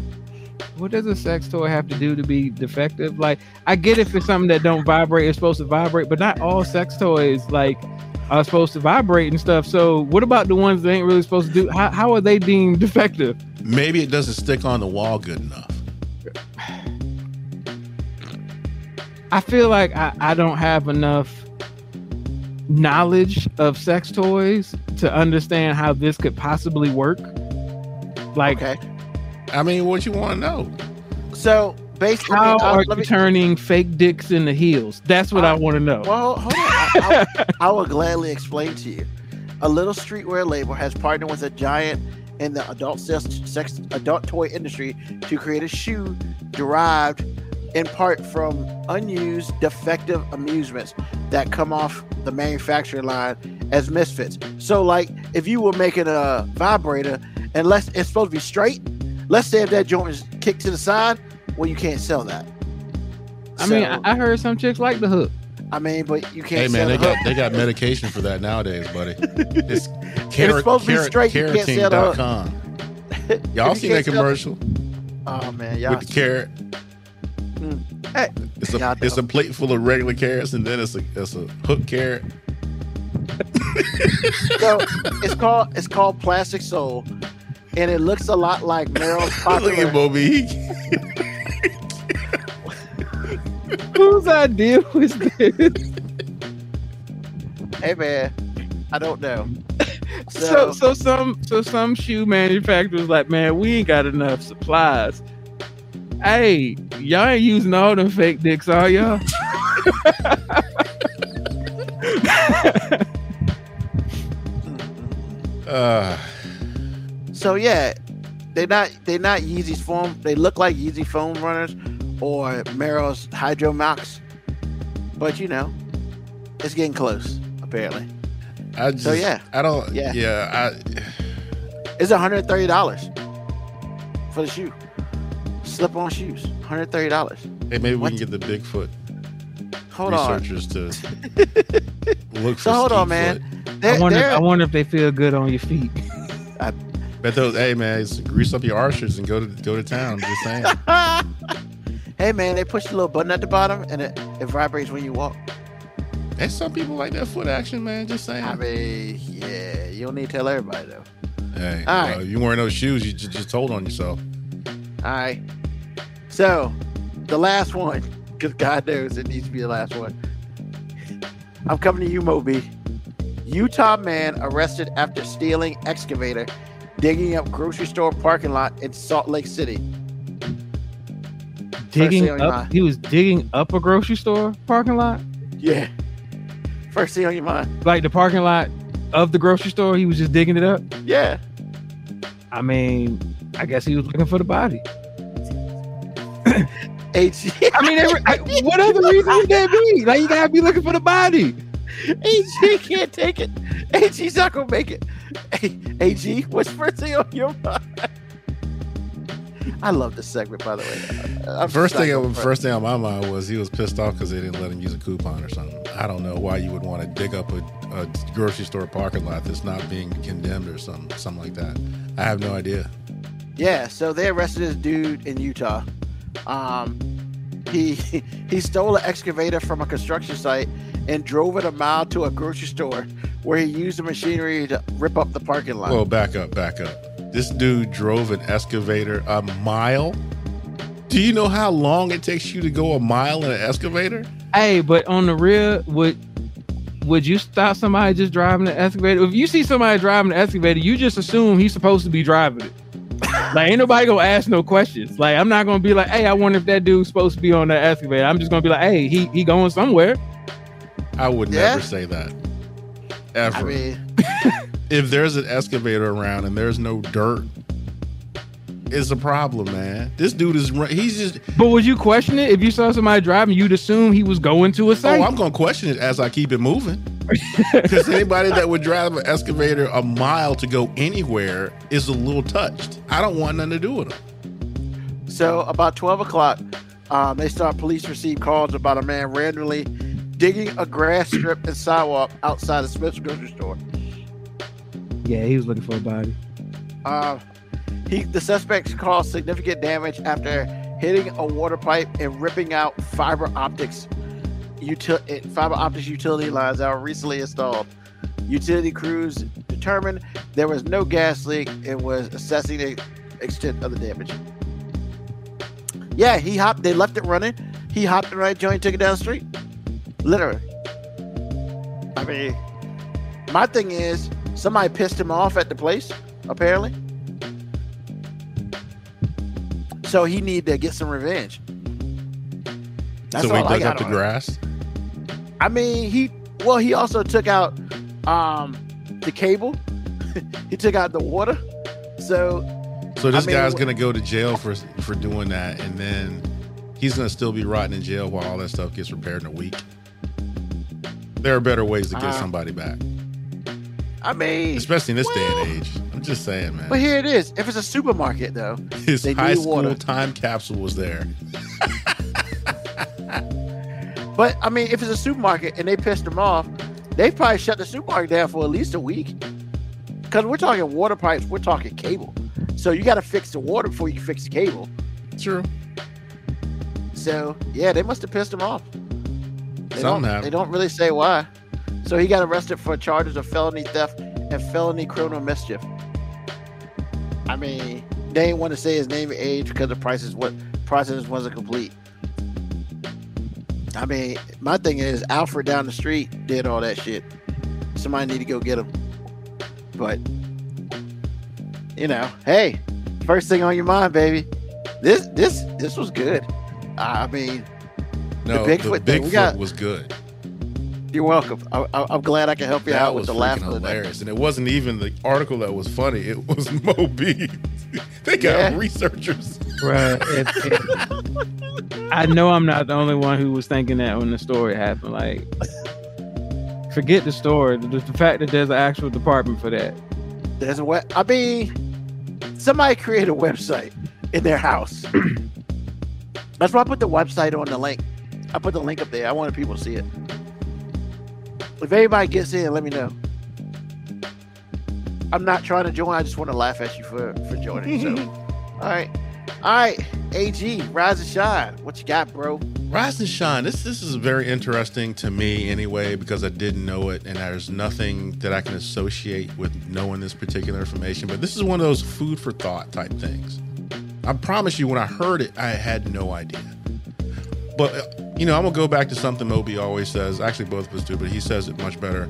what does a sex toy have to do to be defective? Like, I get if it's something that don't vibrate, it's supposed to vibrate, but not all sex toys like are supposed to vibrate and stuff. So, what about the ones that ain't really supposed to do? How, how are they deemed [laughs] defective? Maybe it doesn't stick on the wall good enough. I feel like I, I don't have enough knowledge of sex toys to understand how this could possibly work. Like, Okay. I mean, what you want to know? So basically, how uh, are you me- turning fake dicks into heels? That's what I Uh, want to know. Well, hold on. I, I, I will gladly explain to you. A little streetwear label has partnered with a giant in the adult sex, sex adult toy industry to create a shoe derived in part from unused defective amusements that come off the manufacturing line as misfits. So, like, if you were making a vibrator, unless it's supposed to be straight, let's say if that joint is kicked to the side, well, you can't sell that. I mean, So- I, I heard some chicks like the hook. I mean, but you can't. Hey man, sell they the hook. got they got medication for that nowadays, buddy. [laughs] It's carrot, supposed to be carrot, straight, you can't sell the hook. carotene.com. [laughs] Y'all seen that commercial Oh man, y'all. with the carrot? Mm. Hey, It's a it's a plate full of regular carrots, and then it's a it's a hook carrot. so [laughs] it's called it's called Plastic Soul, and it looks a lot like Merrell's [laughs] Look popular. at Mo B. [laughs] Whose idea was this? hey man, I don't know. So, so some, so some shoe manufacturers like, man, we ain't got enough supplies. Hey, y'all ain't using all them fake dicks, are y'all? [laughs] Uh, So yeah, they're not they're not Yeezy's foam. They look like Yeezy foam runners or Merrell's Hydro Moc, but you know, it's getting close. Apparently, I just So, yeah. I don't Yeah. yeah it's one hundred thirty dollars for the shoe. Slip on shoes, one hundred thirty dollars. Hey, maybe we can get the Bigfoot Hold on. researchers to [laughs] look for. So hold on, man. They're- I wonder, I wonder if they feel good on your feet. Bet those. Hey man, it's grease up your arches and go to go to town. Just saying. [laughs] hey man, they push the little button at the bottom and it, it vibrates when you walk. and some people like that foot action, man. Just saying. I mean, yeah, you don't need to tell everybody though. hey, all right. you wearing those shoes, you just, just told on yourself. All right. So, the last one, because God knows it needs to be the last one. I'm coming to you, Mo B. Utah man arrested after stealing excavator, digging up grocery store parking lot in Salt Lake City. Digging thing on your up, mind. he was digging up a grocery store parking lot, Yeah. First thing on your mind. like the parking lot of the grocery store. He was just digging it up. Yeah. I mean, I guess he was looking for the body. H. [laughs] I mean, every, what other reason would that be? Like, you gotta be looking for the body. [laughs] AG can't take it. AG's not gonna make it. A- AG, what's first thing on your mind? I love this segment, by the way. I'm First thing, I- first thing on my mind was he was pissed off because they didn't let him use a coupon or something. I don't know why you would want to dig up a, a grocery store parking lot that's not being condemned or something, something like that. I have no idea. Yeah, so they arrested this dude in Utah. Um, he [laughs] he stole an excavator from a construction site and drove it a mile to a grocery store where he used the machinery to rip up the parking lot. Well, back up, back up. This dude drove an excavator a mile. Do you know how long it takes you to go a mile in an excavator? Hey, but on the real, would would you stop somebody just driving the excavator? If you see somebody driving the excavator, you just assume he's supposed to be driving it. Like ain't nobody gonna ask no questions. Like I'm not gonna be like, hey, I wonder if that dude's supposed to be on that excavator. I'm just gonna be like, hey, he he going somewhere. I would Yeah. never say that. Ever. I mean, [laughs] if there's an excavator around and there's no dirt, it's a problem, man. This dude is run- he's just But would you question it if you saw somebody driving? You'd assume he was going to a oh, site. Oh, I'm gonna question it as I keep it moving. [laughs] Because anybody that would drive an excavator a mile to go anywhere is a little touched. I don't want nothing to do with them. so about 12 o'clock, um, they start police receive calls about a man randomly digging a grass strip and sidewalk outside of Smith's grocery store. yeah, he was looking for a body. Uh, he the suspects caused significant damage after hitting a water pipe and ripping out fiber optics util- fiber optics utility lines that were recently installed. Utility crews determined there was no gas leak and was assessing the extent of the damage. Yeah, he hopped. They left it running. He hopped the right joint, took it down the street. Literally. I mean, my thing is, somebody pissed him off at the place. Apparently. So he need to get some revenge. That's so he dug up the grass. I mean, he well, he also took out um the cable. [laughs] he took out the water. So So this I mean, guy's gonna go to jail for for doing that, and then he's gonna still be rotting in jail while all that stuff gets repaired in a week. There are better ways to get Uh, somebody back, I mean, especially in this day and age. I'm just saying, man. but here it is. If it's a supermarket though, His high school water. time capsule was there. [laughs] but I mean, if it's a supermarket and they pissed them off, they probably shut the supermarket down for at least a week. Because we're talking water pipes, we're talking cable. So you got to fix the water before you can fix the cable. True. So yeah, they must have pissed him off. They Some don't, have. They don't really say why. So he got arrested for charges of felony theft and felony criminal mischief. I mean, they didn't want to say his name and age because the prices what process wasn't complete. I mean, my thing is Alfred down the street did all that shit. Somebody need to go get him. But you know, hey, first thing on your mind, baby. This this this was good. I mean, No, the Bigfoot Bigfoot, thing, we got- was good. You're welcome. I, I, I'm glad I can help you That out with the laugh. freaking of the hilarious, and it wasn't even the article that was funny. It was [laughs] Mo B. [laughs] they got Yeah. researchers. Right. If- if- I know I'm not the only one who was thinking that when the story happened. Like, forget the story. The, the fact that there's an actual department for that. There's a web. I mean, somebody created a website in their house. [clears throat] That's why I put the website on the link. I put the link up there. I wanted people to see it. If anybody gets in, let me know. I'm not trying to join. I just want to laugh at you for for joining. So, [laughs] all right, all right. Ag, rise and shine. What you got, bro? Rise and shine. This this is very interesting to me anyway because I didn't know it, and there's nothing that I can associate with knowing this particular information. But this is one of those food for thought type things. I promise you, when I heard it, I had no idea. But uh, you know, I'm gonna go back to something Mo B always says. Actually, both of us do, but he says it much better.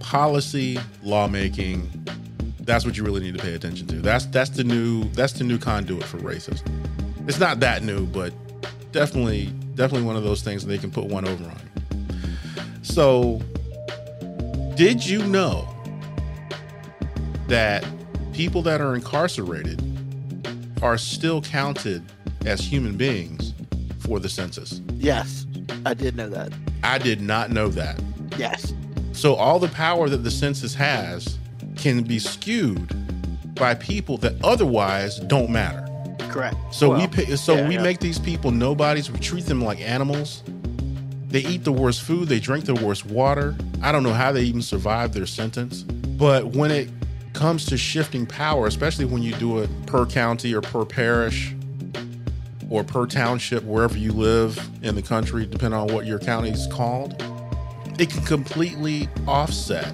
Policy, lawmaking, that's what you really need to pay attention to. That's that's the new that's the new conduit for racism. It's not that new, but definitely definitely one of those things they can put one over on. So, did you know that people that are incarcerated are still counted as human beings for the census? Yes, I did know that. I did not know that. Yes. So all the power that the census has can be skewed by people that otherwise don't matter. Correct. So we Well, pay, so yeah, we yeah. make these people nobodies. We treat them like animals. They eat the worst food. They drink the worst water. I don't know how they even survive their sentence. But when it comes to shifting power, especially when you do it per county or per parish or per township, wherever you live in the country, depending on what your county is called, it can completely offset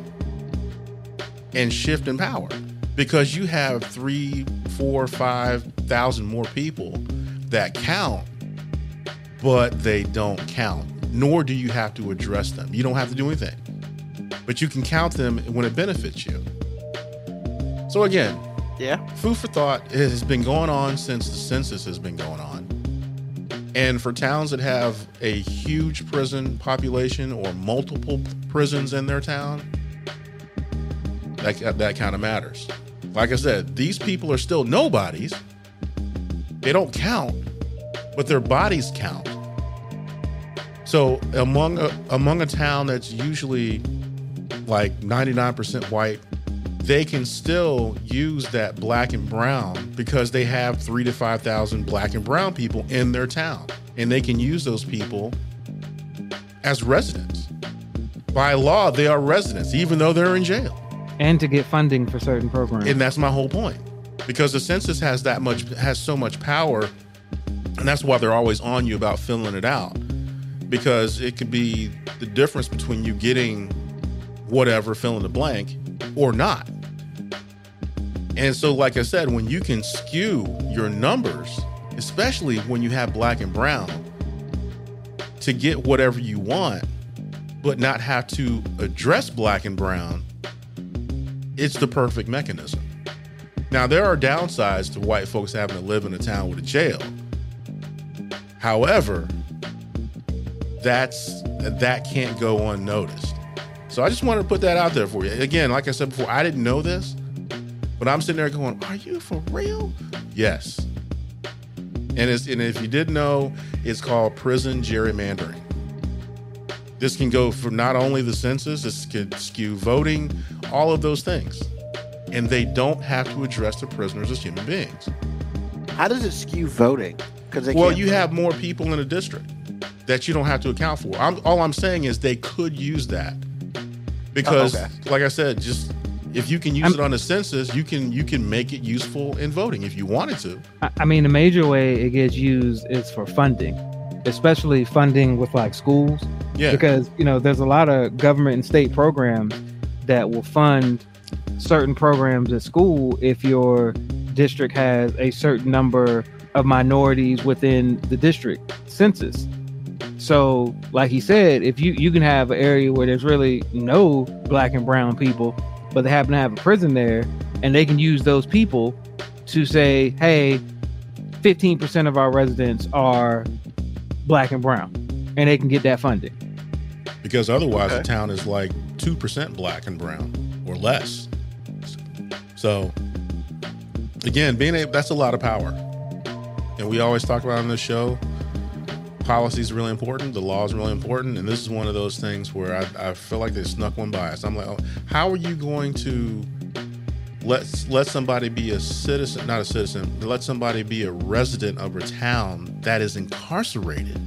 and shift in power because you have three, four, five thousand more people that count, but they don't count nor do you have to address them. You don't have to do anything, but you can count them when it benefits you. So, again, Yeah. food for thought has been going on since the census has been going on. And for towns that have a huge prison population or multiple prisons in their town, that, that kind of matters. Like I said, these people are still nobodies. They don't count, but their bodies count. So among a, among a town that's usually like 99% white, they can still use that black and brown because they have three to 5,000 black and brown people in their town. And they can use those people as residents. By law, they are residents, even though they're in jail. and to get funding for certain programs. And that's my whole point. Because the census has that much has so much power, and that's why they're always on you about filling it out. Because it could be the difference between you getting whatever, fill in the blank, or not. And so, like I said, when you can skew your numbers, especially when you have black and brown, to get whatever you want, but not have to address black and brown, it's the perfect mechanism. Now, there are downsides to white folks having to live in a town with a jail. However, that's that can't go unnoticed. So I just wanted to put that out there for you. Again, like I said before, I didn't know this, but I'm sitting there going, "Are you for real?" Yes. And it's and if you didn't know, it's called prison gerrymandering. This can go for not only the census, this could skew voting, all of those things. And they don't have to address the prisoners as human beings. How does it skew voting? Because Well, you have more people in a district that you don't have to account for. I'm, all I'm saying is they could use that because, Oh, okay. like I said, just if you can use I'm- it on the census, you can you can make it useful in voting if you wanted to. I, I mean, the major way it gets used is for funding, especially funding with like schools, Yeah, because you know there's a lot of government and state programs that will fund certain programs at school if your district has a certain number of minorities within the district census. So, like he said, if you you can have an area where there's really no black and brown people, but they happen to have a prison there, and they can use those people to say, "Hey, 15% of our residents are black and brown," and they can get that funding. because otherwise the town is like two percent black and brown or less. So again, being a, that's a lot of power. And we always talk about on this show, policy is really important, the law is really important, and this is one of those things where I, I feel like they snuck one by us. I'm like, oh, how are you going to let let somebody be a citizen, not a citizen, let somebody be a resident of a town that is incarcerated?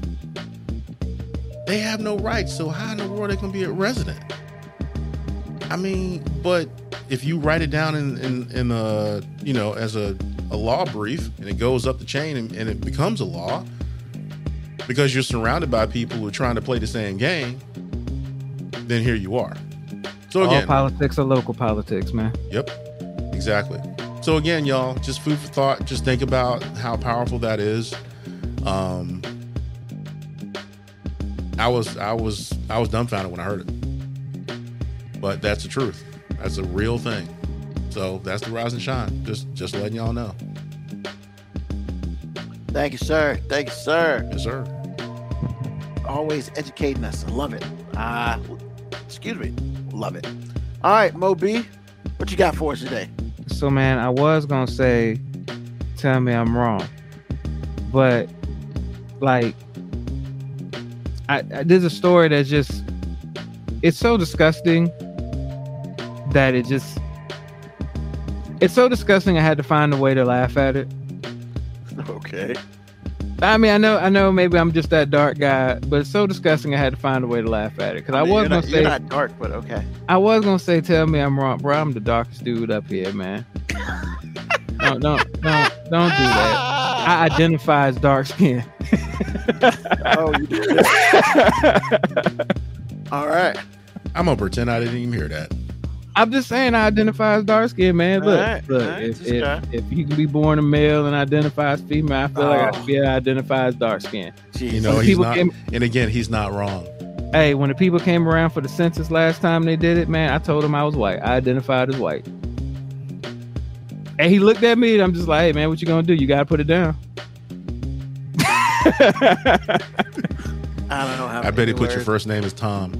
They have no rights, so how in the world are they going to be a resident? I mean, but if you write it down in in, in a you know as a, a law brief and it goes up the chain and, and it becomes a law because you're surrounded by people who are trying to play the same game, then here you are. So All again, politics are local politics, man. Yep, exactly. So again, y'all, just food for thought. Just think about how powerful that is. Um, I was, I was, I was dumbfounded when I heard it, but that's the truth. That's a real thing. So that's the rise and shine. Just, just letting y'all know. Thank you, sir. Thank you, sir. Yes, sir. Always educating us. I love it. Uh, excuse me. Love it. All right, Mo B, what you got for us today? So, man, I was gonna say, tell me I'm wrong, but like, I, I there's a story that's just, it's so disgusting that it just, it's so disgusting. I had to find a way to laugh at it. Okay. I mean, I know, I know, maybe I'm just that dark guy, but it's so disgusting. I had to find a way to laugh at it because I, mean, was you're gonna not, say, you're not dark, but okay. I was gonna say, tell me I'm wrong, bro. I'm the darkest dude up here, man. [laughs] don't, don't, don't, don't do that. I identify as dark skin. [laughs] Oh, you do. [laughs] All right. I'm gonna pretend I didn't even hear that. I'm just saying I identify as dark skinned man. Look, Alright, look, alright, if, this if, guy. if you can be born a male and identify as female, I feel like I Oh. should be able to identify as dark skinned. You know, he's not. came- and again, he's not wrong. Hey, when the people came around for the census last time they did it, man, I told him I was white. I identified as white. And he looked at me and I'm just like, hey man, what you gonna do? You gotta put it down. [laughs] I don't know how. I bet he many put your first name as Tom.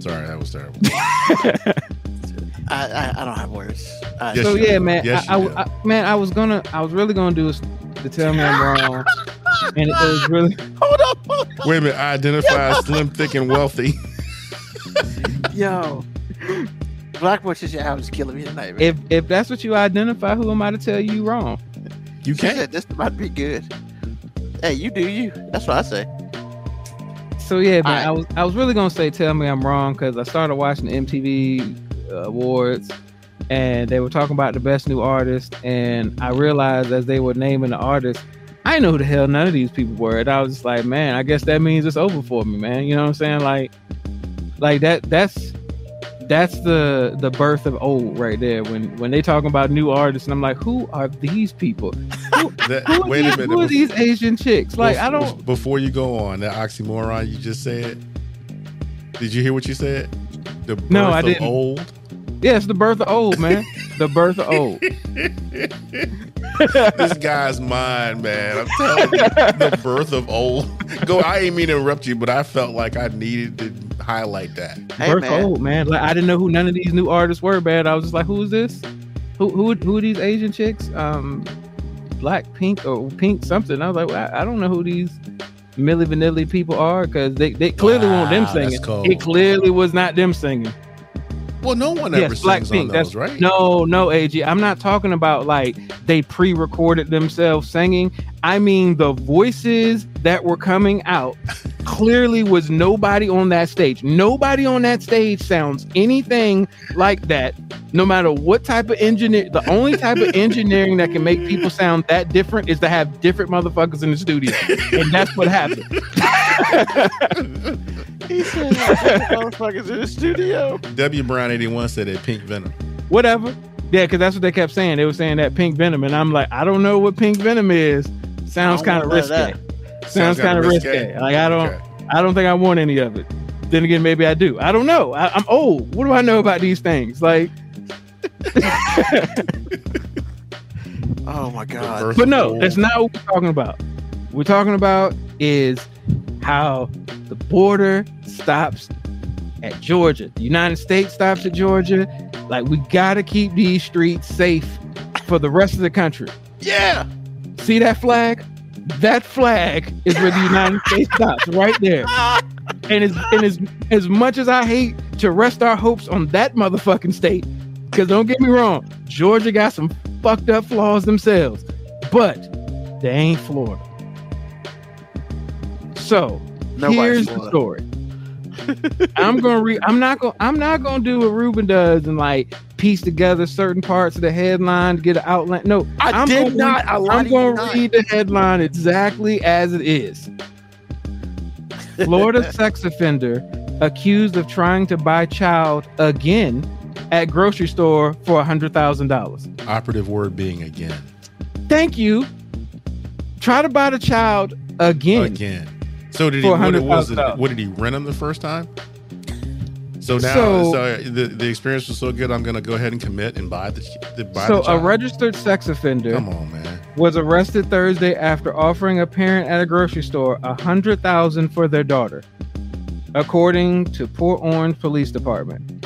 Sorry, that was terrible. [laughs] I, I, I don't have words. I, Yes, so yeah, do. man, Yes, I, I. I- man, I was gonna, I was really gonna do is to tell me I'm wrong, and it was really, [laughs] hold up, hold. Wait a minute. I identify as slim, thick, and wealthy. [laughs] yo. Black Boy Chichi House is killing me tonight, man. if if that's what you identify, who am I to tell you you wrong? You can't. said this might be good. Hey, you do you. That's what I say. So yeah, man, Alright. I was I was really gonna say tell me I'm wrong because I started watching MTV uh, awards and they were talking about the best new artist and I realized as they were naming the artist I know who the hell none of these people were. And I was just like, man, I guess that means it's over for me, man. You know what I'm saying? Like, like that that's that's the the birth of old right there. When when they talking about new artists and I'm like, who are these people? [laughs] That- Who wait these, a minute. who are these Asian chicks? Like, I don't. Before you go on, that oxymoron you just said. Did you hear what you said? The birth No, I of didn't. old. Yeah, it's the birth of old, man. the birth of old. [laughs] this guy's mind, man. I'm telling you, the birth of old. Go. I ain't mean to interrupt you, but I felt like I needed to highlight that. Hey, birth man. of old, man. Like I didn't know who none of these new artists were, man. I was just like, who is this? Who who who are these Asian chicks? Um, black, pink, or pink something. I was like, well, I, I don't know who these Milli Vanilli people are because they, they clearly weren't them singing. It clearly was not them singing. Well, no one ever Yes, Black sings Pink. on That's right? No, no, AG. I'm not talking about like they pre-recorded themselves singing. I mean the voices that were coming out clearly was nobody on that stage. Nobody on that stage sounds anything like that. No matter what type of engineer, the only type of engineering that can make people sound that different is to have different motherfuckers in the studio, and that's what happened. [laughs] He said, motherfuckers in the studio. W Brown eighty one said that Pink Venom. Whatever. Yeah, because that's what they kept saying. They were saying that pink venom, and I'm like, I don't know what pink venom is. Sounds kind of risky. that. Sounds kind of risky. Like I don't, Okay. I don't think I want any of it. Then again, maybe I do. I don't know. I, I'm old. What do I know about these things? Like, [laughs] Oh my god. but no, old. that's not what we're talking about. What we're talking about is how the border stops at Georgia. The United States stops at Georgia. Like we gotta keep these streets safe for the rest of the country. Yeah. See that flag? That flag is where the United [laughs] States stops, right there. And as and as as much as I hate to rest our hopes on that motherfucking state, because don't get me wrong, Georgia got some fucked up flaws themselves, but they ain't Florida. So Nobody's here's the story. I'm gonna read. I'm not gonna. I'm not gonna do what Ruben does and like piece together certain parts of the headline to get an outline. No, I I'm did gonna not. I lied I'm going to not. read the headline exactly as it is. [laughs] Florida sex offender accused of trying to buy child again at grocery store for a $100,000. Operative word being again. Thank you. Try to buy the child again. Again. So did he? What, was it, $100,000. what did he rent him the first time? So now, So- so, the, the experience was so good. I'm going to go ahead and commit and buy the, the buy So the a registered sex offender Come on, man. was arrested Thursday after offering a parent at a grocery store a hundred thousand for their daughter, according to Port Orange Police Department.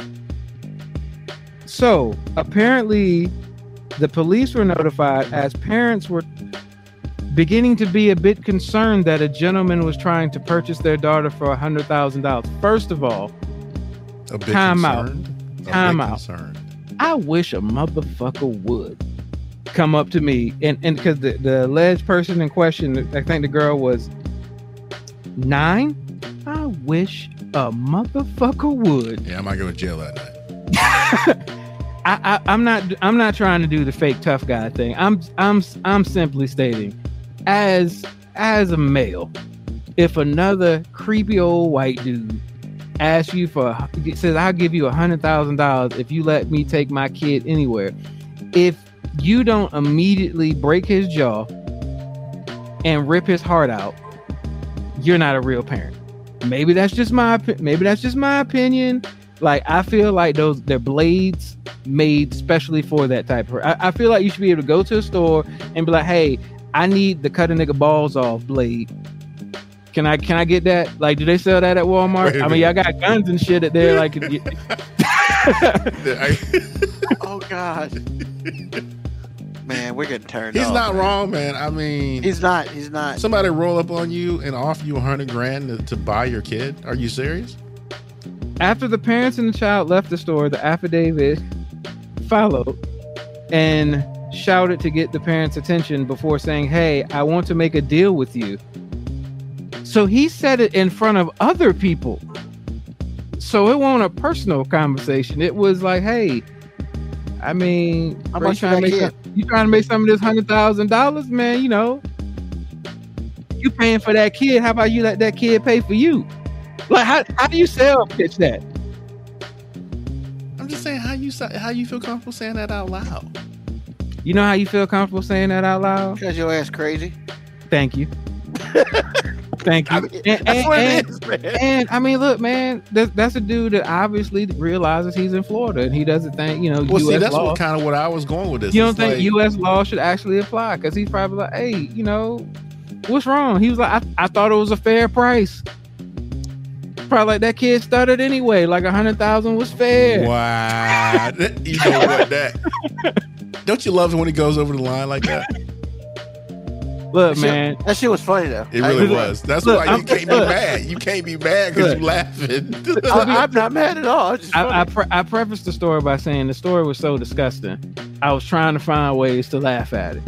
So apparently, the police were notified as parents were beginning to be a bit concerned that a gentleman was trying to purchase their daughter for a hundred thousand dollars. First of all, A bit Time out. concerned. A Time out. Concerned. I wish a motherfucker would come up to me and and because the, the alleged person in question, I think the girl was nine. I wish a motherfucker would. Yeah, I might go to jail that night. [laughs] I, I I'm not I'm not trying to do the fake tough guy thing. I'm I'm I'm simply stating, as as a male, if another creepy old white dude asks you for says I'll give you a hundred thousand dollars if you let me take my kid anywhere. If you don't immediately break his jaw and rip his heart out, you're not a real parent. Maybe that's just my maybe that's just my opinion. Like I feel like those they're blades made specially for that type of. I, I feel like you should be able to go to a store and be like, "Hey, I need the cut a nigga balls off blade. Can I can I get that? Like, do they sell that at Walmart? Wait a I mean, y'all got guns and shit at there. Like, [laughs] you- [laughs] Oh God. Man, we're getting turned he's off, not man. wrong, man. I mean, He's not. He's not. somebody roll up on you and offer you a hundred grand to, to buy your kid. Are you serious? after the parents and the child left the store, the affidavit followed and shouted to get the parents' attention before saying, Hey, I want to make a deal with you. So he said it in front of other people. So it wasn't a personal conversation. It was like, Hey, I mean, How bro, you trying, to make some, you trying to make some of this hundred thousand dollars, man? You know, you paying for that kid. How about you let that kid pay for you? Like, how, how do you sell pitch that? I'm just saying how you how you feel comfortable saying that out loud. You know how you feel comfortable saying that out loud? Because your ass crazy. Thank you. Thank you. [laughs] I mean, and, that's and- what and- it is, man. and, I mean, look, man, that's, that's a dude that obviously realizes he's in Florida and he doesn't think, you know, Well, U.S. see, that's law. what kind of what I was going with this. you don't It's think like- U.S. law should actually apply? Because he's probably like, hey, you know, what's wrong? He was like, I, I thought it was a fair price. Probably like that kid started anyway. Like a hundred thousand was fair. Wow, [laughs] you know what that? Don't you love it when he goes over the line like that? Look, That shit- man, That shit was funny though. It really Look, was. That's look, why you I'm- can't be mad. You can't be mad because you're laughing. [laughs] I, I'm not mad at all. Just. I, I, pre- I prefaced the story by saying the story was so disgusting. I was trying to find ways to laugh at it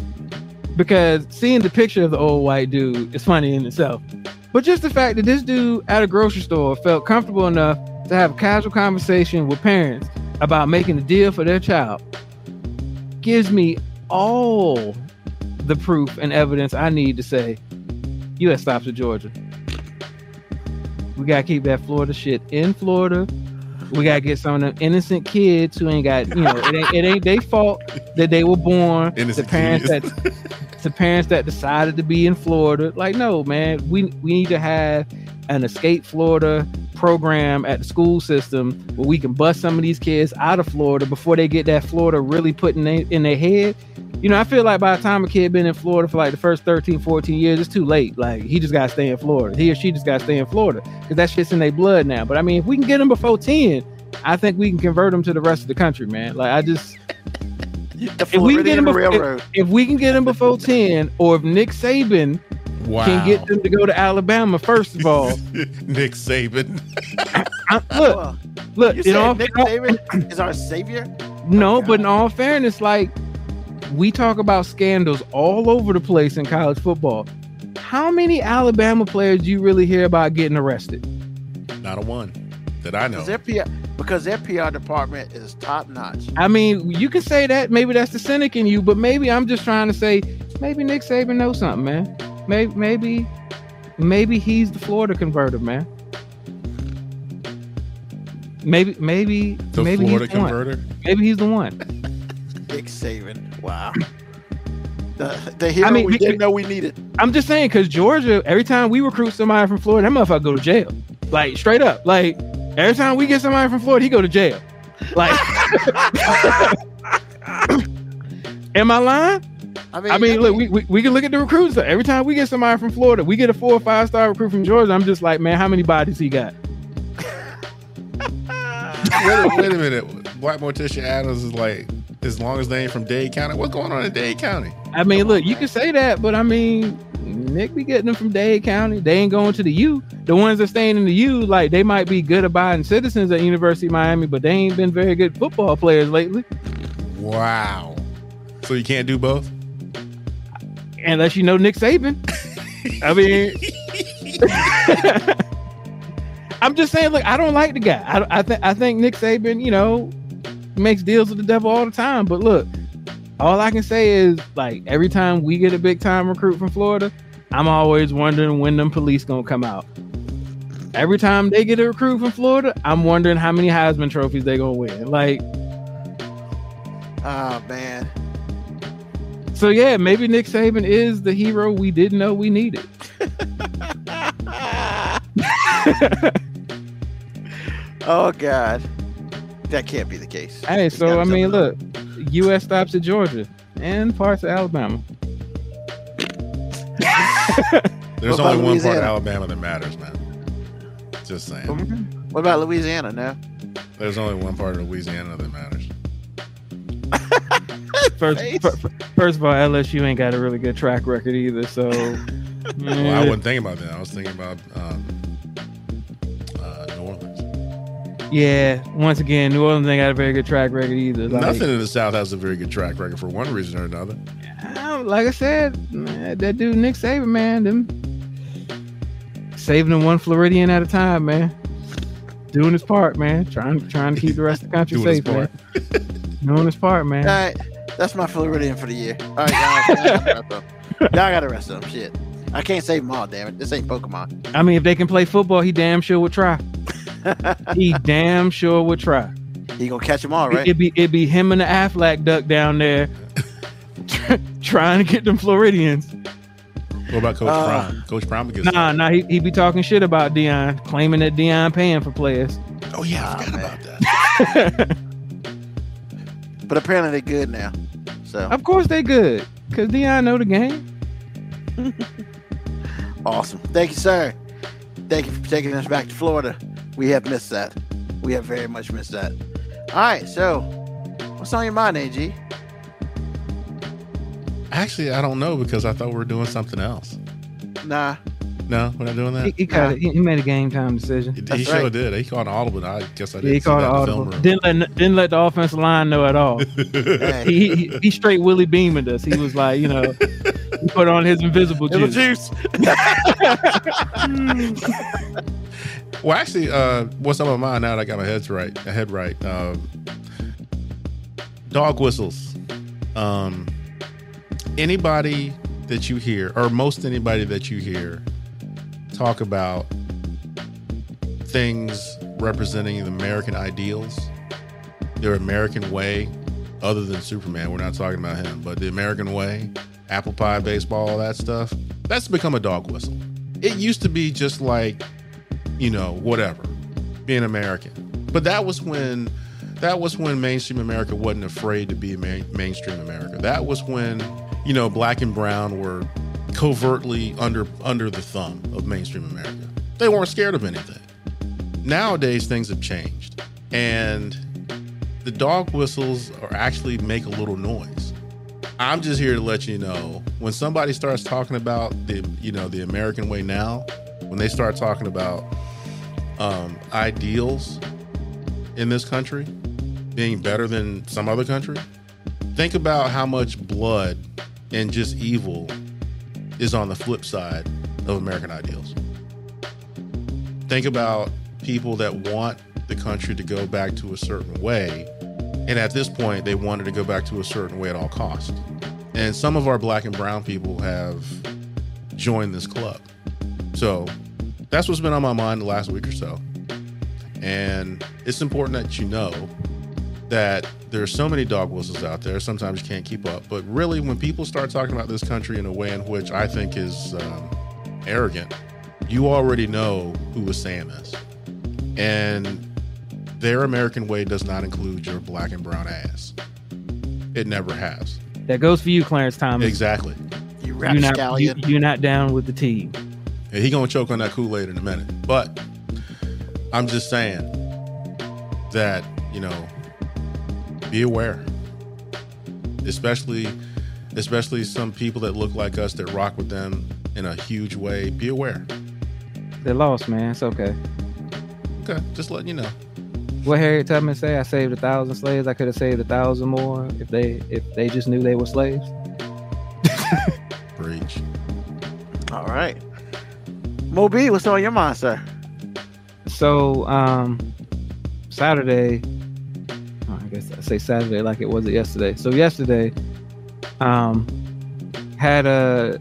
because seeing the picture of the old white dude is funny in itself. But just the fact that this dude at a grocery store felt comfortable enough to have a casual conversation with parents about making a deal for their child gives me all the proof and evidence I need to say U.S. stops at Georgia. We gotta keep that Florida shit in Florida. We gotta get some of them innocent kids who ain't got, you know, it ain't, it ain't their fault that they were born. Innocent the parents kids. that the parents that decided to be in Florida. Like, no, man, we we need to have an escape Florida program at the school system where we can bust some of these kids out of Florida before they get that Florida really put in their in their head. You know, I feel like by the time a kid been in Florida for like the first 13, 14 years, it's too late. Like he just gotta stay in Florida. He or she just gotta stay in Florida. Because that shit's in their blood now. But I mean, if we can get them before 10, I think we can convert them to the rest of the country, man. Like I just if we can get him before, Railroad. if we can get him before 10, or if Nick Saban wow. can get them to go to Alabama, first of all, [laughs] Nick Saban. I, look, look, you in all, said Nick Saban is our savior? no, Oh, but in all fairness, like we talk about scandals all over the place in college football. How many Alabama players do you really hear about getting arrested? Not a one that I know. Because their PR, because their PR department is top notch. I mean, you can say that. Maybe that's the cynic in you, but maybe I'm just trying to say, maybe Nick Saban knows something, man. Maybe, maybe, maybe he's the Florida converter, man. Maybe, maybe, the maybe Florida he's the one. Maybe he's the one. [laughs] Nick Saban. Wow. The, the hero mean, we we- didn't know we needed. I'm just saying, because Georgia, every time we recruit somebody from Florida, that motherfucker go to jail. Like straight up. Like every time we get somebody from Florida, he go to jail. Like, [laughs] [coughs] am I lying? I mean, I mean, look, we, we, we can look at the recruits. Every time we get somebody from Florida, we get a four or five star recruit from Georgia. I'm just like, man, how many bodies he got? [laughs] wait, a, wait a minute. Black Morticia Addams is like, as long as they ain't from Dade County. What's going on in Dade County? I mean, look, you can say that, but I mean, Nick be getting them from Dade County. They ain't going to the U. The ones that staying in the U, like they might be good abiding citizens at University of Miami, but they ain't been very good football players lately. Wow. So you can't do both? Unless you know Nick Saban. I mean, [laughs] [laughs] I'm just saying. Look, I don't like the guy. I, I think I think Nick Saban, you know, makes deals with the devil all the time. But look, all I can say is like every time we get a big time recruit from Florida, I'm always wondering when them police gonna come out. every time they get a recruit from Florida, I'm wondering how many Heisman trophies they gonna win. Like, Oh man. so yeah, maybe Nick Saban is the hero we didn't know we needed. [laughs] [laughs] oh god. That can't be the case. Hey, You so I mean, tell look, U.S. stops at Georgia and parts of Alabama. [laughs] There's only one part of Alabama that matters, man. Just saying. What about Louisiana now? There's only one part of Louisiana that matters. [laughs] First, Face. fir- fir- first of all, LSU ain't got a really good track record either. So, [laughs] Well, I wasn't thinking about that. I was thinking about um, yeah. Once again, New Orleans ain't got a very good track record either. Like, Nothing in the South has a very good track record for one reason or another. Uh, like I said, man, that dude Nick Saban, man, them saving them one Floridian at a time, man. Doing his part, man. Trying trying to keep the rest of the country [laughs] Doing safe, man. [laughs] Doing his part, man. All right. That's my Floridian for the year. All right, y'all, y'all, got the rest of them. y'all got the rest of them. Shit. I can't save them all, damn it. This ain't Pokemon. I mean, if they can play football, he damn sure would try. He damn sure would try. He gonna catch them all, right? It'd be it'd be him and the Aflac duck down there [laughs] trying to get them Floridians. What about Coach Uh, Prime? Coach Prime gets Nah, nah, he he be talking shit about Deion, claiming that Deion paying for players. Oh yeah, I forgot man. about that. [laughs] But apparently they're good now. So Of course they good, cause Deion know the game. [laughs] awesome. Thank you, sir. Thank you for taking us back to Florida. We have missed that. We have very much missed that. All right, so what's on your mind, AG? Actually, I don't know because I thought we were doing something else. Nah. No, we're not doing that. he, got it. he he made a game time decision. He, That's he sure right. did. He called an audible. I guess I didn't he see called that it in the audible. film Didn't let didn't let the offensive line know at all. Hey. he, he he straight Willie beaming us. He was like, you know, he put on his invisible juice. juice. [laughs] [laughs] well, actually, uh, what's on my mind now that I got my head right? My head right. Um, dog whistles. Um, anybody that you hear, or most anybody that you hear, talk about things representing the American ideals, their American way, other than Superman. We're not talking about him, but the American way, apple pie, baseball, all that stuff. That's become a dog whistle. It used to be just like, you know, whatever, being American. But that was when that was when mainstream America wasn't afraid to be main, mainstream America. That was when, you know, black and brown were covertly under under the thumb of mainstream America. They weren't scared of anything. Nowadays things have changed. And the dog whistles are actually make a little noise. I'm just here to let you know when somebody starts talking about the you know the American way now, when they start talking about um, ideals in this country being better than some other country, think about how much blood and just evil is on the flip side of American ideals. Think about people that want the country to go back to a certain way and at this point, they wanted to go back to a certain way at all costs. And some of our black and brown people have joined this club. So that's what's been on my mind the last week or so. And it's important that you know that there's so many dog whistles out there. Sometimes you can't keep up. But really, when people start talking about this country in a way in which I think is um, arrogant, you already know who was saying this. And their American way does not include your black and brown ass. It never has. That goes for you, Clarence Thomas. Exactly. You You're not, you, you're not down with the team. And he gonna choke on that Kool-Aid in a minute. But I'm just saying that, you know, be aware. Especially especially some people that look like us that rock with them in a huge way. Be aware. They're lost, man. It's okay. Okay, just letting you know. What Harriet Tubman say? I saved a thousand slaves. I could have saved a thousand more if they if they just knew they were slaves. [laughs] Breach. All right. Moby, what's on your mind, sir? So um Saturday, oh, I guess I say Saturday like it wasn't yesterday. So yesterday, um, had a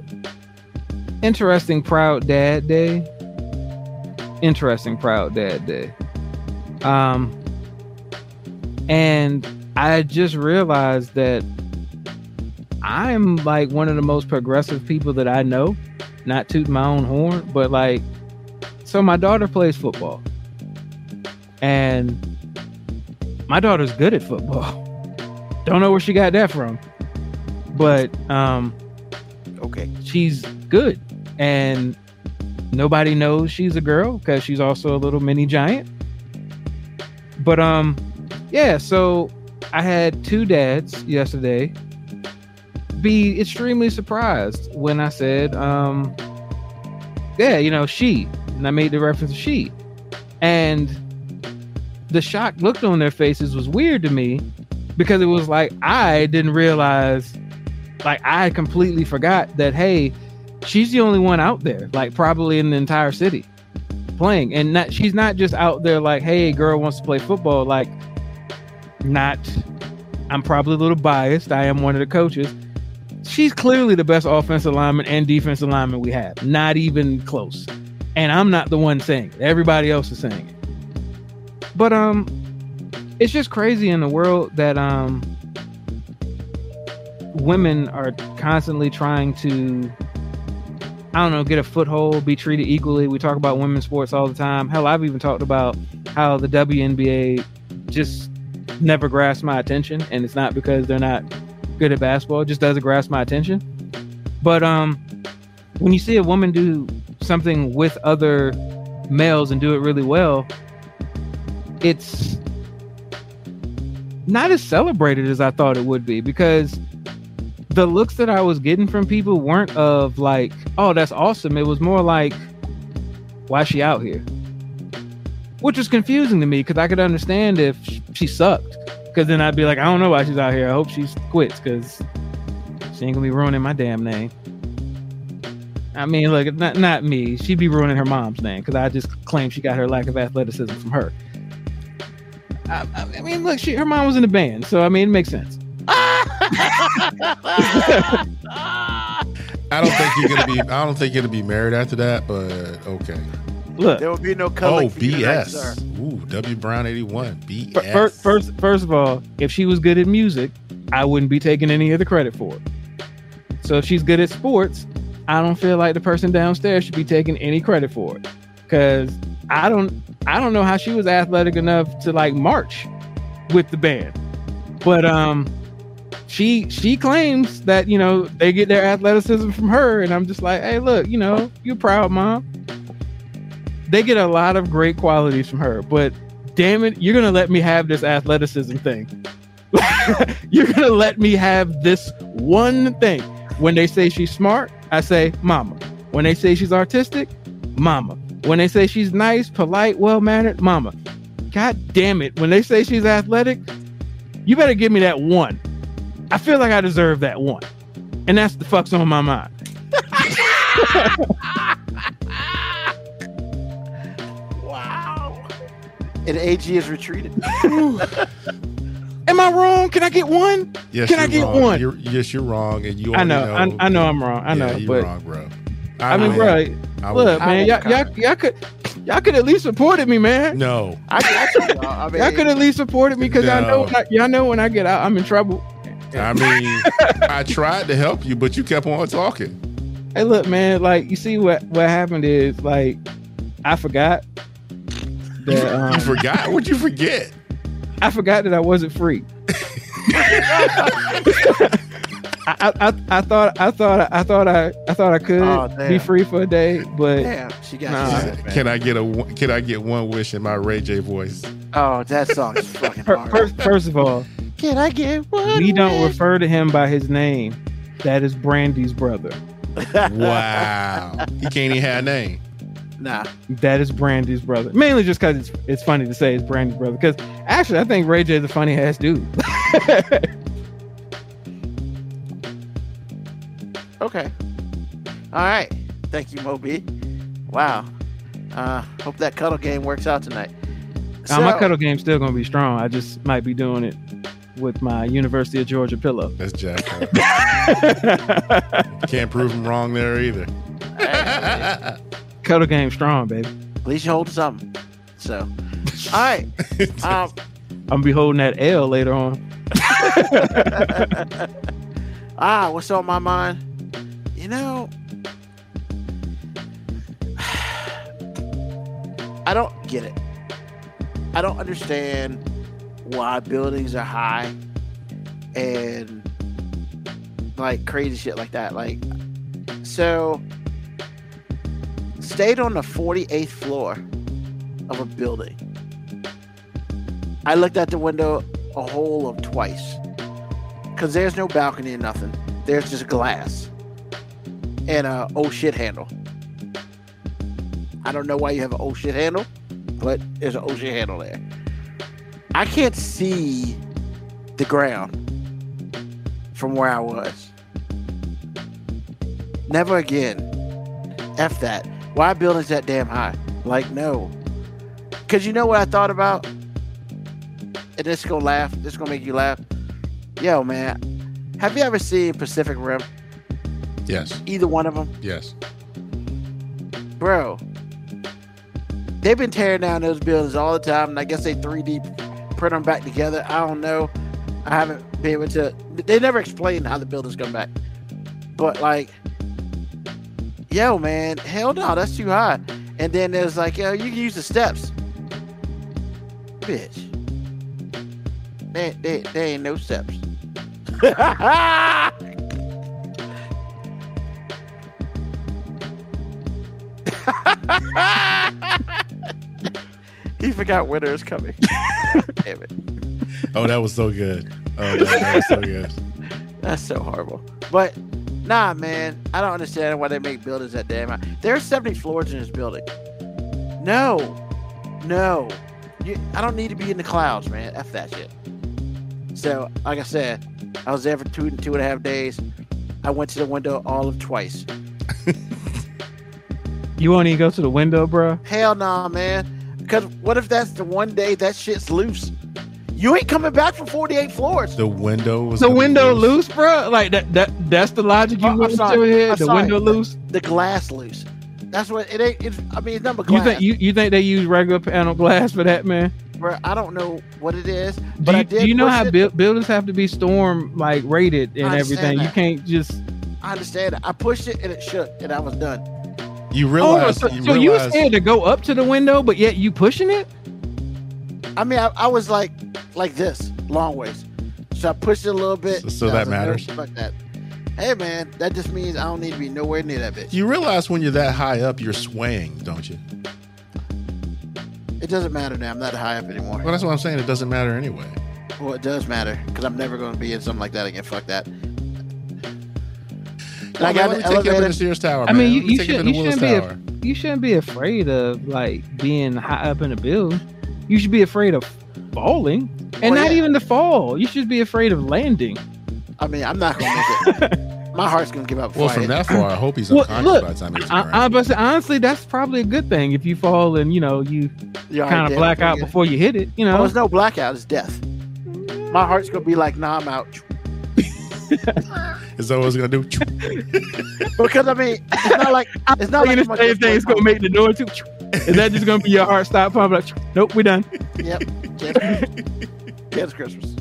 interesting proud dad day interesting proud dad day. Um, and I just realized that I'm like one of the most progressive people that I know. Not toot my own horn, but like, so my daughter plays football, and my daughter's good at football. [laughs] Don't know where she got that from, but um, Okay. she's good, and nobody knows she's a girl because she's also a little mini giant. But um, yeah. So I had two dads yesterday be extremely surprised when I said, um, yeah, you know, she, and I made the reference to she, and the shock look on their faces was weird to me because it was like I didn't realize, like I completely forgot that hey, she's the only one out there, like probably in the entire city playing, and not she's not just out there like hey, girl wants to play football, like not. I'm probably a little biased. I am one of the coaches. She's clearly the best offensive lineman and defensive lineman we have. Not even close. And I'm not the one saying it. Everybody else is saying it. But um it's just crazy in the world that um women are constantly trying to I don't know, get a foothold, be treated equally. We talk about women's sports all the time. Hell, I've even talked about how the WNBA just never grasped my attention, and it's not because they're not good at basketball; it just doesn't grasp my attention. But um, when you see a woman do something with other males and do it really well, it's not as celebrated as I thought it would be because the looks that I was getting from people weren't of like, oh, that's awesome. It was more like, why is she out here? Which was confusing to me because I could understand if she sucked. Because then I'd be like, I don't know why she's out here. I hope she quits because she ain't gonna be ruining my damn name. I mean, look, it's not not me. She'd be ruining her mom's name because I just claim she got her lack of athleticism from her. I, I I mean, look, she her mom was in the band, so I mean, it makes sense. [laughs] I don't think you're gonna be. I don't think you're gonna be married after that. But okay. Look, There will be no Oh, color. for tonight, sir. BS. W Brown eighty one. BS. First, first, first of all, if she was good at music, I wouldn't be taking any of the credit for it. So if she's good at sports, I don't feel like the person downstairs should be taking any credit for it, because I don't, I don't know how she was athletic enough to like march with the band, but um, she she claims that you know they get their athleticism from her, and I'm just like, hey, look, you know, you're proud, mom. They get a lot of great qualities from her, but damn it, you're gonna let me have this athleticism thing. [laughs] you're gonna let me have this one thing. When they say she's smart, I say mama. When they say she's artistic, mama. When they say she's nice, polite, well mannered, mama. God damn it. When they say she's athletic, you better give me that one. I feel like I deserve that one. And that's the fuck's on my mind. [laughs] And AG is retreated. [laughs] Am I wrong? Can I get one? yes, can I get wrong. one? You're, yes, you're wrong, and you. I know, already I, I know I'm wrong. I know, Yeah, you're but wrong, bro. I mean, know. bro, I look, would- man, y'all, y'all, y'all could, y'all could at least supported me, man. No, I got I [laughs] mean, Y'all could at least supported me because y'all know, when I, y'all know when I get out, I'm in trouble. I mean, I tried to help you, but you kept on talking. [laughs] Hey, look, man, like you see what what happened is like I forgot You, that um, you forgot. What'd you forget? I forgot that I wasn't free. I, [laughs] I, I, I thought I thought I thought I I thought I could Oh, be free for a day, but Damn, she got Nah. you. Can I get a? one- Can I get one wish in my Ray J voice? Oh, that song is fucking hard. first, first of all, Can I get one? we don't wish? refer to him by his name. That is Brandy's brother. Wow, he can't even have a name. Nah. That is Brandy's brother. Mainly just because it's it's funny to say it's Brandy's brother. Because actually, I think Ray J is a funny ass dude. [laughs] Okay. All right. Thank you, Moby. Wow. Uh, hope that cuddle game works out tonight. Uh, my cuddle game's still gonna be strong. I just might be doing it with my University of Georgia pillow. That's Jack. [laughs] Can't prove him wrong there either. Cuddle game strong, baby. At least you hold something. So, all right. [laughs] Um, I'm gonna be holding that L later on. [laughs] ah, what's on my mind? You know, [sighs] I don't get it. I don't understand why buildings are high and like crazy shit like that. Like, so stayed on the 48th floor of a building. I looked out the window a whole of twice because there's no balcony or nothing. There's just glass and a oh shit handle. I don't know why you have an oh shit handle, but there's an oh shit handle there. I can't see the ground from where I was. Never again. F that. Why buildings that damn high? Like, no. Because you know what I thought about? And this gonna laugh. This gonna make you laugh. Yo, man. Have you ever seen Pacific Rim? Yes. Either one of them? Yes. Bro. They've been tearing down those buildings all the time, and I guess they 3D print them back together. I don't know. I haven't been able to. They never explained how the buildings come back. But like, yo, man, hell no, that's too high. And then there's like, yo, you can use the steps. Bitch. There, there, there ain't no steps. [laughs] he forgot winter is coming. [laughs] Damn it. Oh, that was so good. Oh, that, that was so good. [laughs] That's so horrible. But nah, man, I don't understand why they make buildings that damn high. There's 70 floors in this building. No, no, you, I don't need to be in the clouds, man. F that shit. So, like I said, I was there for two and two and a half days. I went to the window all of twice. [laughs] You won't even go to the window, bro. Hell nah, man. Because what if that's the one day that shit's loose? You ain't coming back from 48 floors. The window was The window loose, bro. Like that. That that's the logic you Oh, went into sorry. here. The sorry, window loose. The glass loose. That's what it ain't. It's, I mean, it's number You glass. think you, you think they use regular panel glass for that, man? bro, I don't know what it is, Do but you, I did. do you know how it. buil- buildings have to be storm like rated and everything? understand You can't just. I understand it. I pushed it and it shook, and I was done. You Oh, realize so, you so you realize scared to go up to the window, but yet you pushing it? I mean, I, I was like, like this, long ways. So I pushed it a little bit. So- so that was like, matters? fuck that. Hey man, that just means I don't need to be nowhere near that bitch. you realize when you're that high up, you're swaying, don't you? It doesn't matter now. I'm not high up anymore. Well, that's what I'm saying. It doesn't matter anyway. Well, it does matter because I'm never going to be in something like that again. Fuck that. Well, I man, got let me the take you up in the Sears Tower. I mean, you, you should, you, you shouldn't be Tower. a, you shouldn't be afraid of like being high up in a building. You should be afraid of falling, and Well, not yeah. even the fall. You should be afraid of landing. I mean, I'm not going to make it. [laughs] My heart's going to give up. Well, from that far, I hope he's Well, unconscious look, by the time he gets I, around. I, but honestly, that's probably a good thing if you fall and you know you kind of dead black before out you- before you hit it. You Oh, know, it's no blackout. It's death. My heart's going to be like, nah, I'm out. [laughs] Is that what it's gonna do? [laughs] Because I mean, it's not like it's not like Thinking I'm the gonna same just thing's go- gonna make the door too. Is that just gonna be your heart stop pump? Like, nope, we done. Yep. Cancel, cancel Christmas.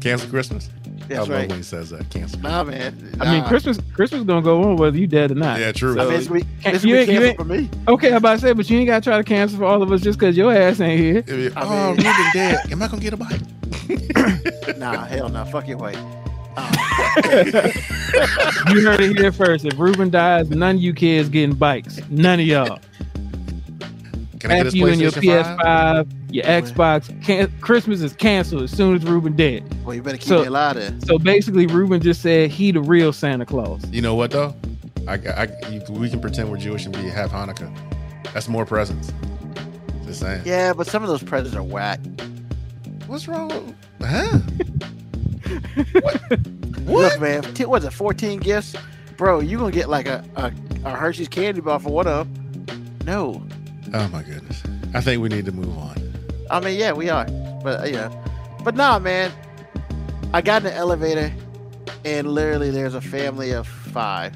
Cancel Christmas. I That's love right. when he says that. Cancel. Nah, man. I mean, Christmas, Christmas gonna go on whether you dead or not. Yeah, true. I So- mean, it's we, Can't- you ain't- you cancel ain't- for me. Okay, I'm about to say, but you ain't gotta try to cancel for all of us just because your ass ain't here. It'd be, I oh, mean- Ruben dead. Am I gonna get a bite? [laughs] Nah, hell no. Fuck your way. Uh. [laughs] You heard it here first. If Ruben dies, none of you kids getting bikes. None of y'all. Can I get After you and your PlayStation 5? PS5, your Xbox, can- Christmas is canceled as soon as Ruben dead. Well, you better keep So- me alive then. So basically, Ruben just said he the real Santa Claus. You know what though? I, I you, we can pretend we're Jewish and be have Hanukkah. That's more presents. Just saying. Yeah, but some of those presents are whack. What's wrong with? Huh? [laughs] Look, man. T- what's it? 14 gifts, bro. You gonna get like a, a, a Hershey's candy bar for one of them? No. Oh my goodness. I think we need to move on. I mean, yeah, we are, but uh, yeah, but nah, man. I got in the elevator, and literally, there's a family of five.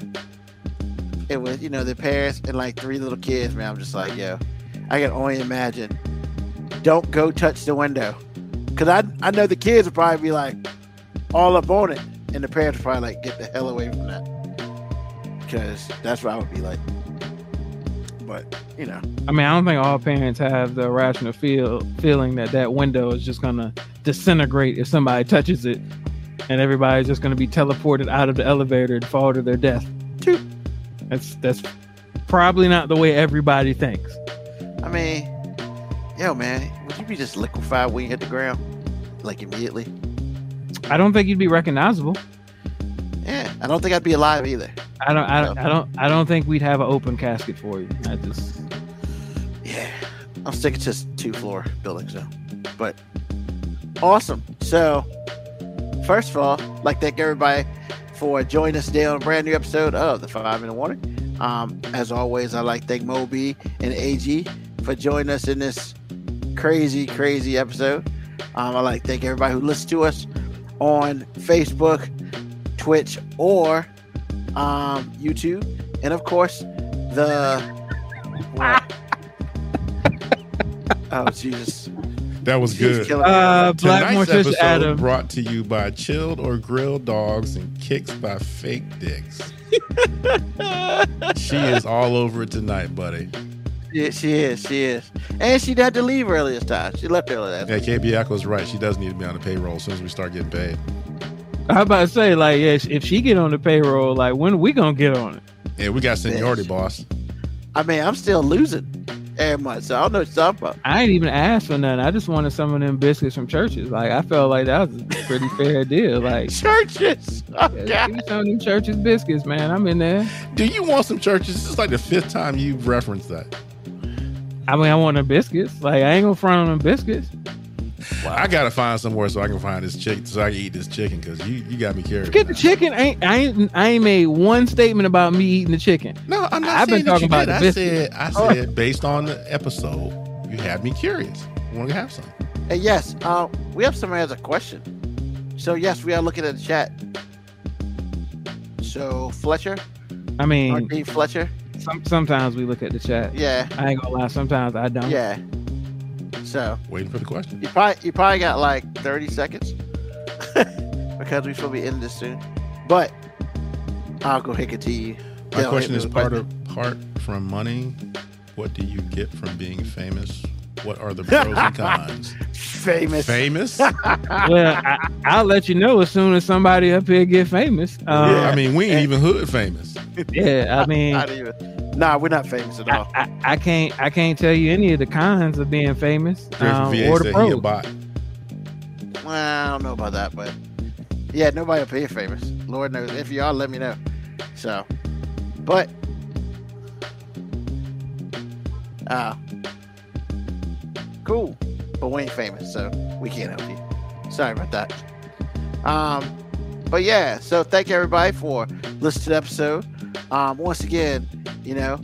It was, you know, their parents and like three little kids. Man, I'm just like, yo. I can only imagine. Don't go touch the window, because I I know the kids would probably be like all up on it, and the parents would probably like get the hell away from that, because that's what I would be like. But you know, I mean, I don't think all parents have the irrational feel feeling that that window is just gonna disintegrate if somebody touches it, and everybody's just gonna be teleported out of the elevator and fall to their death. That's that's probably not the way everybody thinks. I mean, yo, man, would you be just liquefied when you hit the ground, like immediately? I don't think you'd be recognizable. Yeah, I don't think I'd be alive either. I don't. I, don't- I don't. I don't think we'd have an open casket for you. I just. Yeah, I'm sticking to two floor buildings though. But awesome. So, first of all, like thank everybody for joining us today on a brand new episode of the Five Minute Warning. Um, as always, I like to thank Moby and AG for joining us in this crazy, crazy episode. Um, I like to thank everybody who listens to us on Facebook, Twitch, or um, YouTube, and of course the. oh Jesus! That was She's good. Uh, Black Tonight's Morticia episode Adam. brought to you by chilled or grilled dogs and kicks by fake dicks. she is all over it tonight, buddy. Yeah, she is. She is. And she had to leave early this time. She left early that Yeah, KB Echo's right. She does need to be on the payroll as soon as we start getting paid. I was about to say, like, yeah, if she get on the payroll, like, when we gonna get on it? Yeah, we got seniority, Bitch. boss. I mean, I'm still losing every month, so I don't know what you're talking about. I ain't even asked for nothing. I just wanted some of them biscuits from Church's. Like, I felt like that was a pretty [laughs] fair deal. Like, Church's. Oh, yeah, give me oh, some of them Church's biscuits, man. I'm in there. Do you want some Church's? This is like the fifth time you've referenced that. I mean, I want them biscuits. Like, I ain't gonna front on them biscuits. I gotta find somewhere so I can find this chicken, so I can eat this chicken because you, you got me curious. Get the chicken. I ain't, I ain't, I ain't made one statement about me eating the chicken. No, I'm not I've saying been talking you about I said, I said, based on the episode, you had me curious. I want to have some. And yes, uh, we have somebody has a question. So yes, we are looking at the chat. So Fletcher, I mean, RD Fletcher, some, sometimes we look at the chat. yeah, I ain't gonna lie. Sometimes I don't. yeah. So Waiting for the question. you probably you probably got like 30 seconds [laughs] because we should be in this soon. But I'll go ahead and continue. My They'll question is part questions. of part from money. What do you get from being famous? What are the pros and [laughs] cons? famous. Famous? [laughs] well, I, I'll let you know as soon as somebody up here get famous. Um, Yeah. I mean, we ain't even hood famous. yeah, I mean, Not even. Nah, we're not famous at all. I, I can't I can't tell you any of the cons of being famous um, VA or the said he a pros. Well, I don't know about that, but yeah, nobody up here famous. Lord knows. If you are, let me know. So, but uh cool. But we ain't famous, so we can't help you. Sorry about that. Um, but yeah, so thank you everybody for listening to the episode. Um, once again, you know,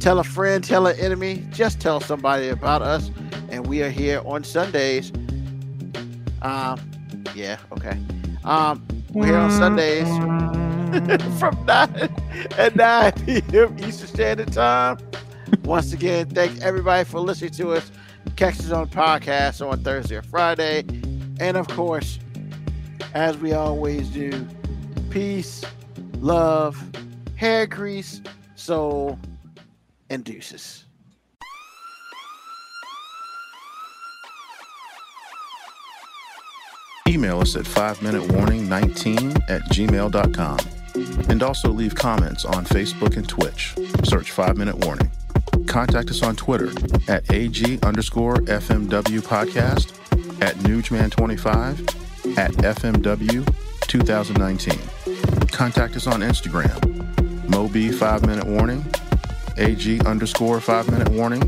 tell a friend, tell an enemy, just tell somebody about us. And we are here on Sundays. Um, yeah, okay. Um, we're here on Sundays [laughs] from 9 at 9 p.m. Eastern Standard Time. Once again, thank everybody for listening to us. Catch us on podcast on Thursday or Friday. And of course, as we always do, peace, love, hair grease, soul, and deuces. Email us at 5minutewarning19 at gmail.com. And also leave comments on Facebook and Twitch. Search 5 Minute Warning. Contact us on Twitter at AG underscore FMW podcast, at Newsman25, at FMW 2019. Contact us on Instagram, Moby 5 Minute Warning, AG underscore 5 Minute Warning,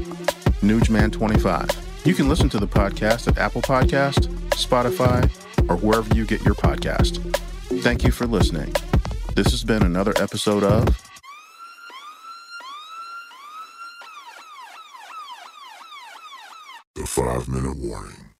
Newsman25. You can listen to the podcast at Apple Podcast, Spotify, or wherever you get your podcast. Thank you for listening. This has been another episode of The five minute warning.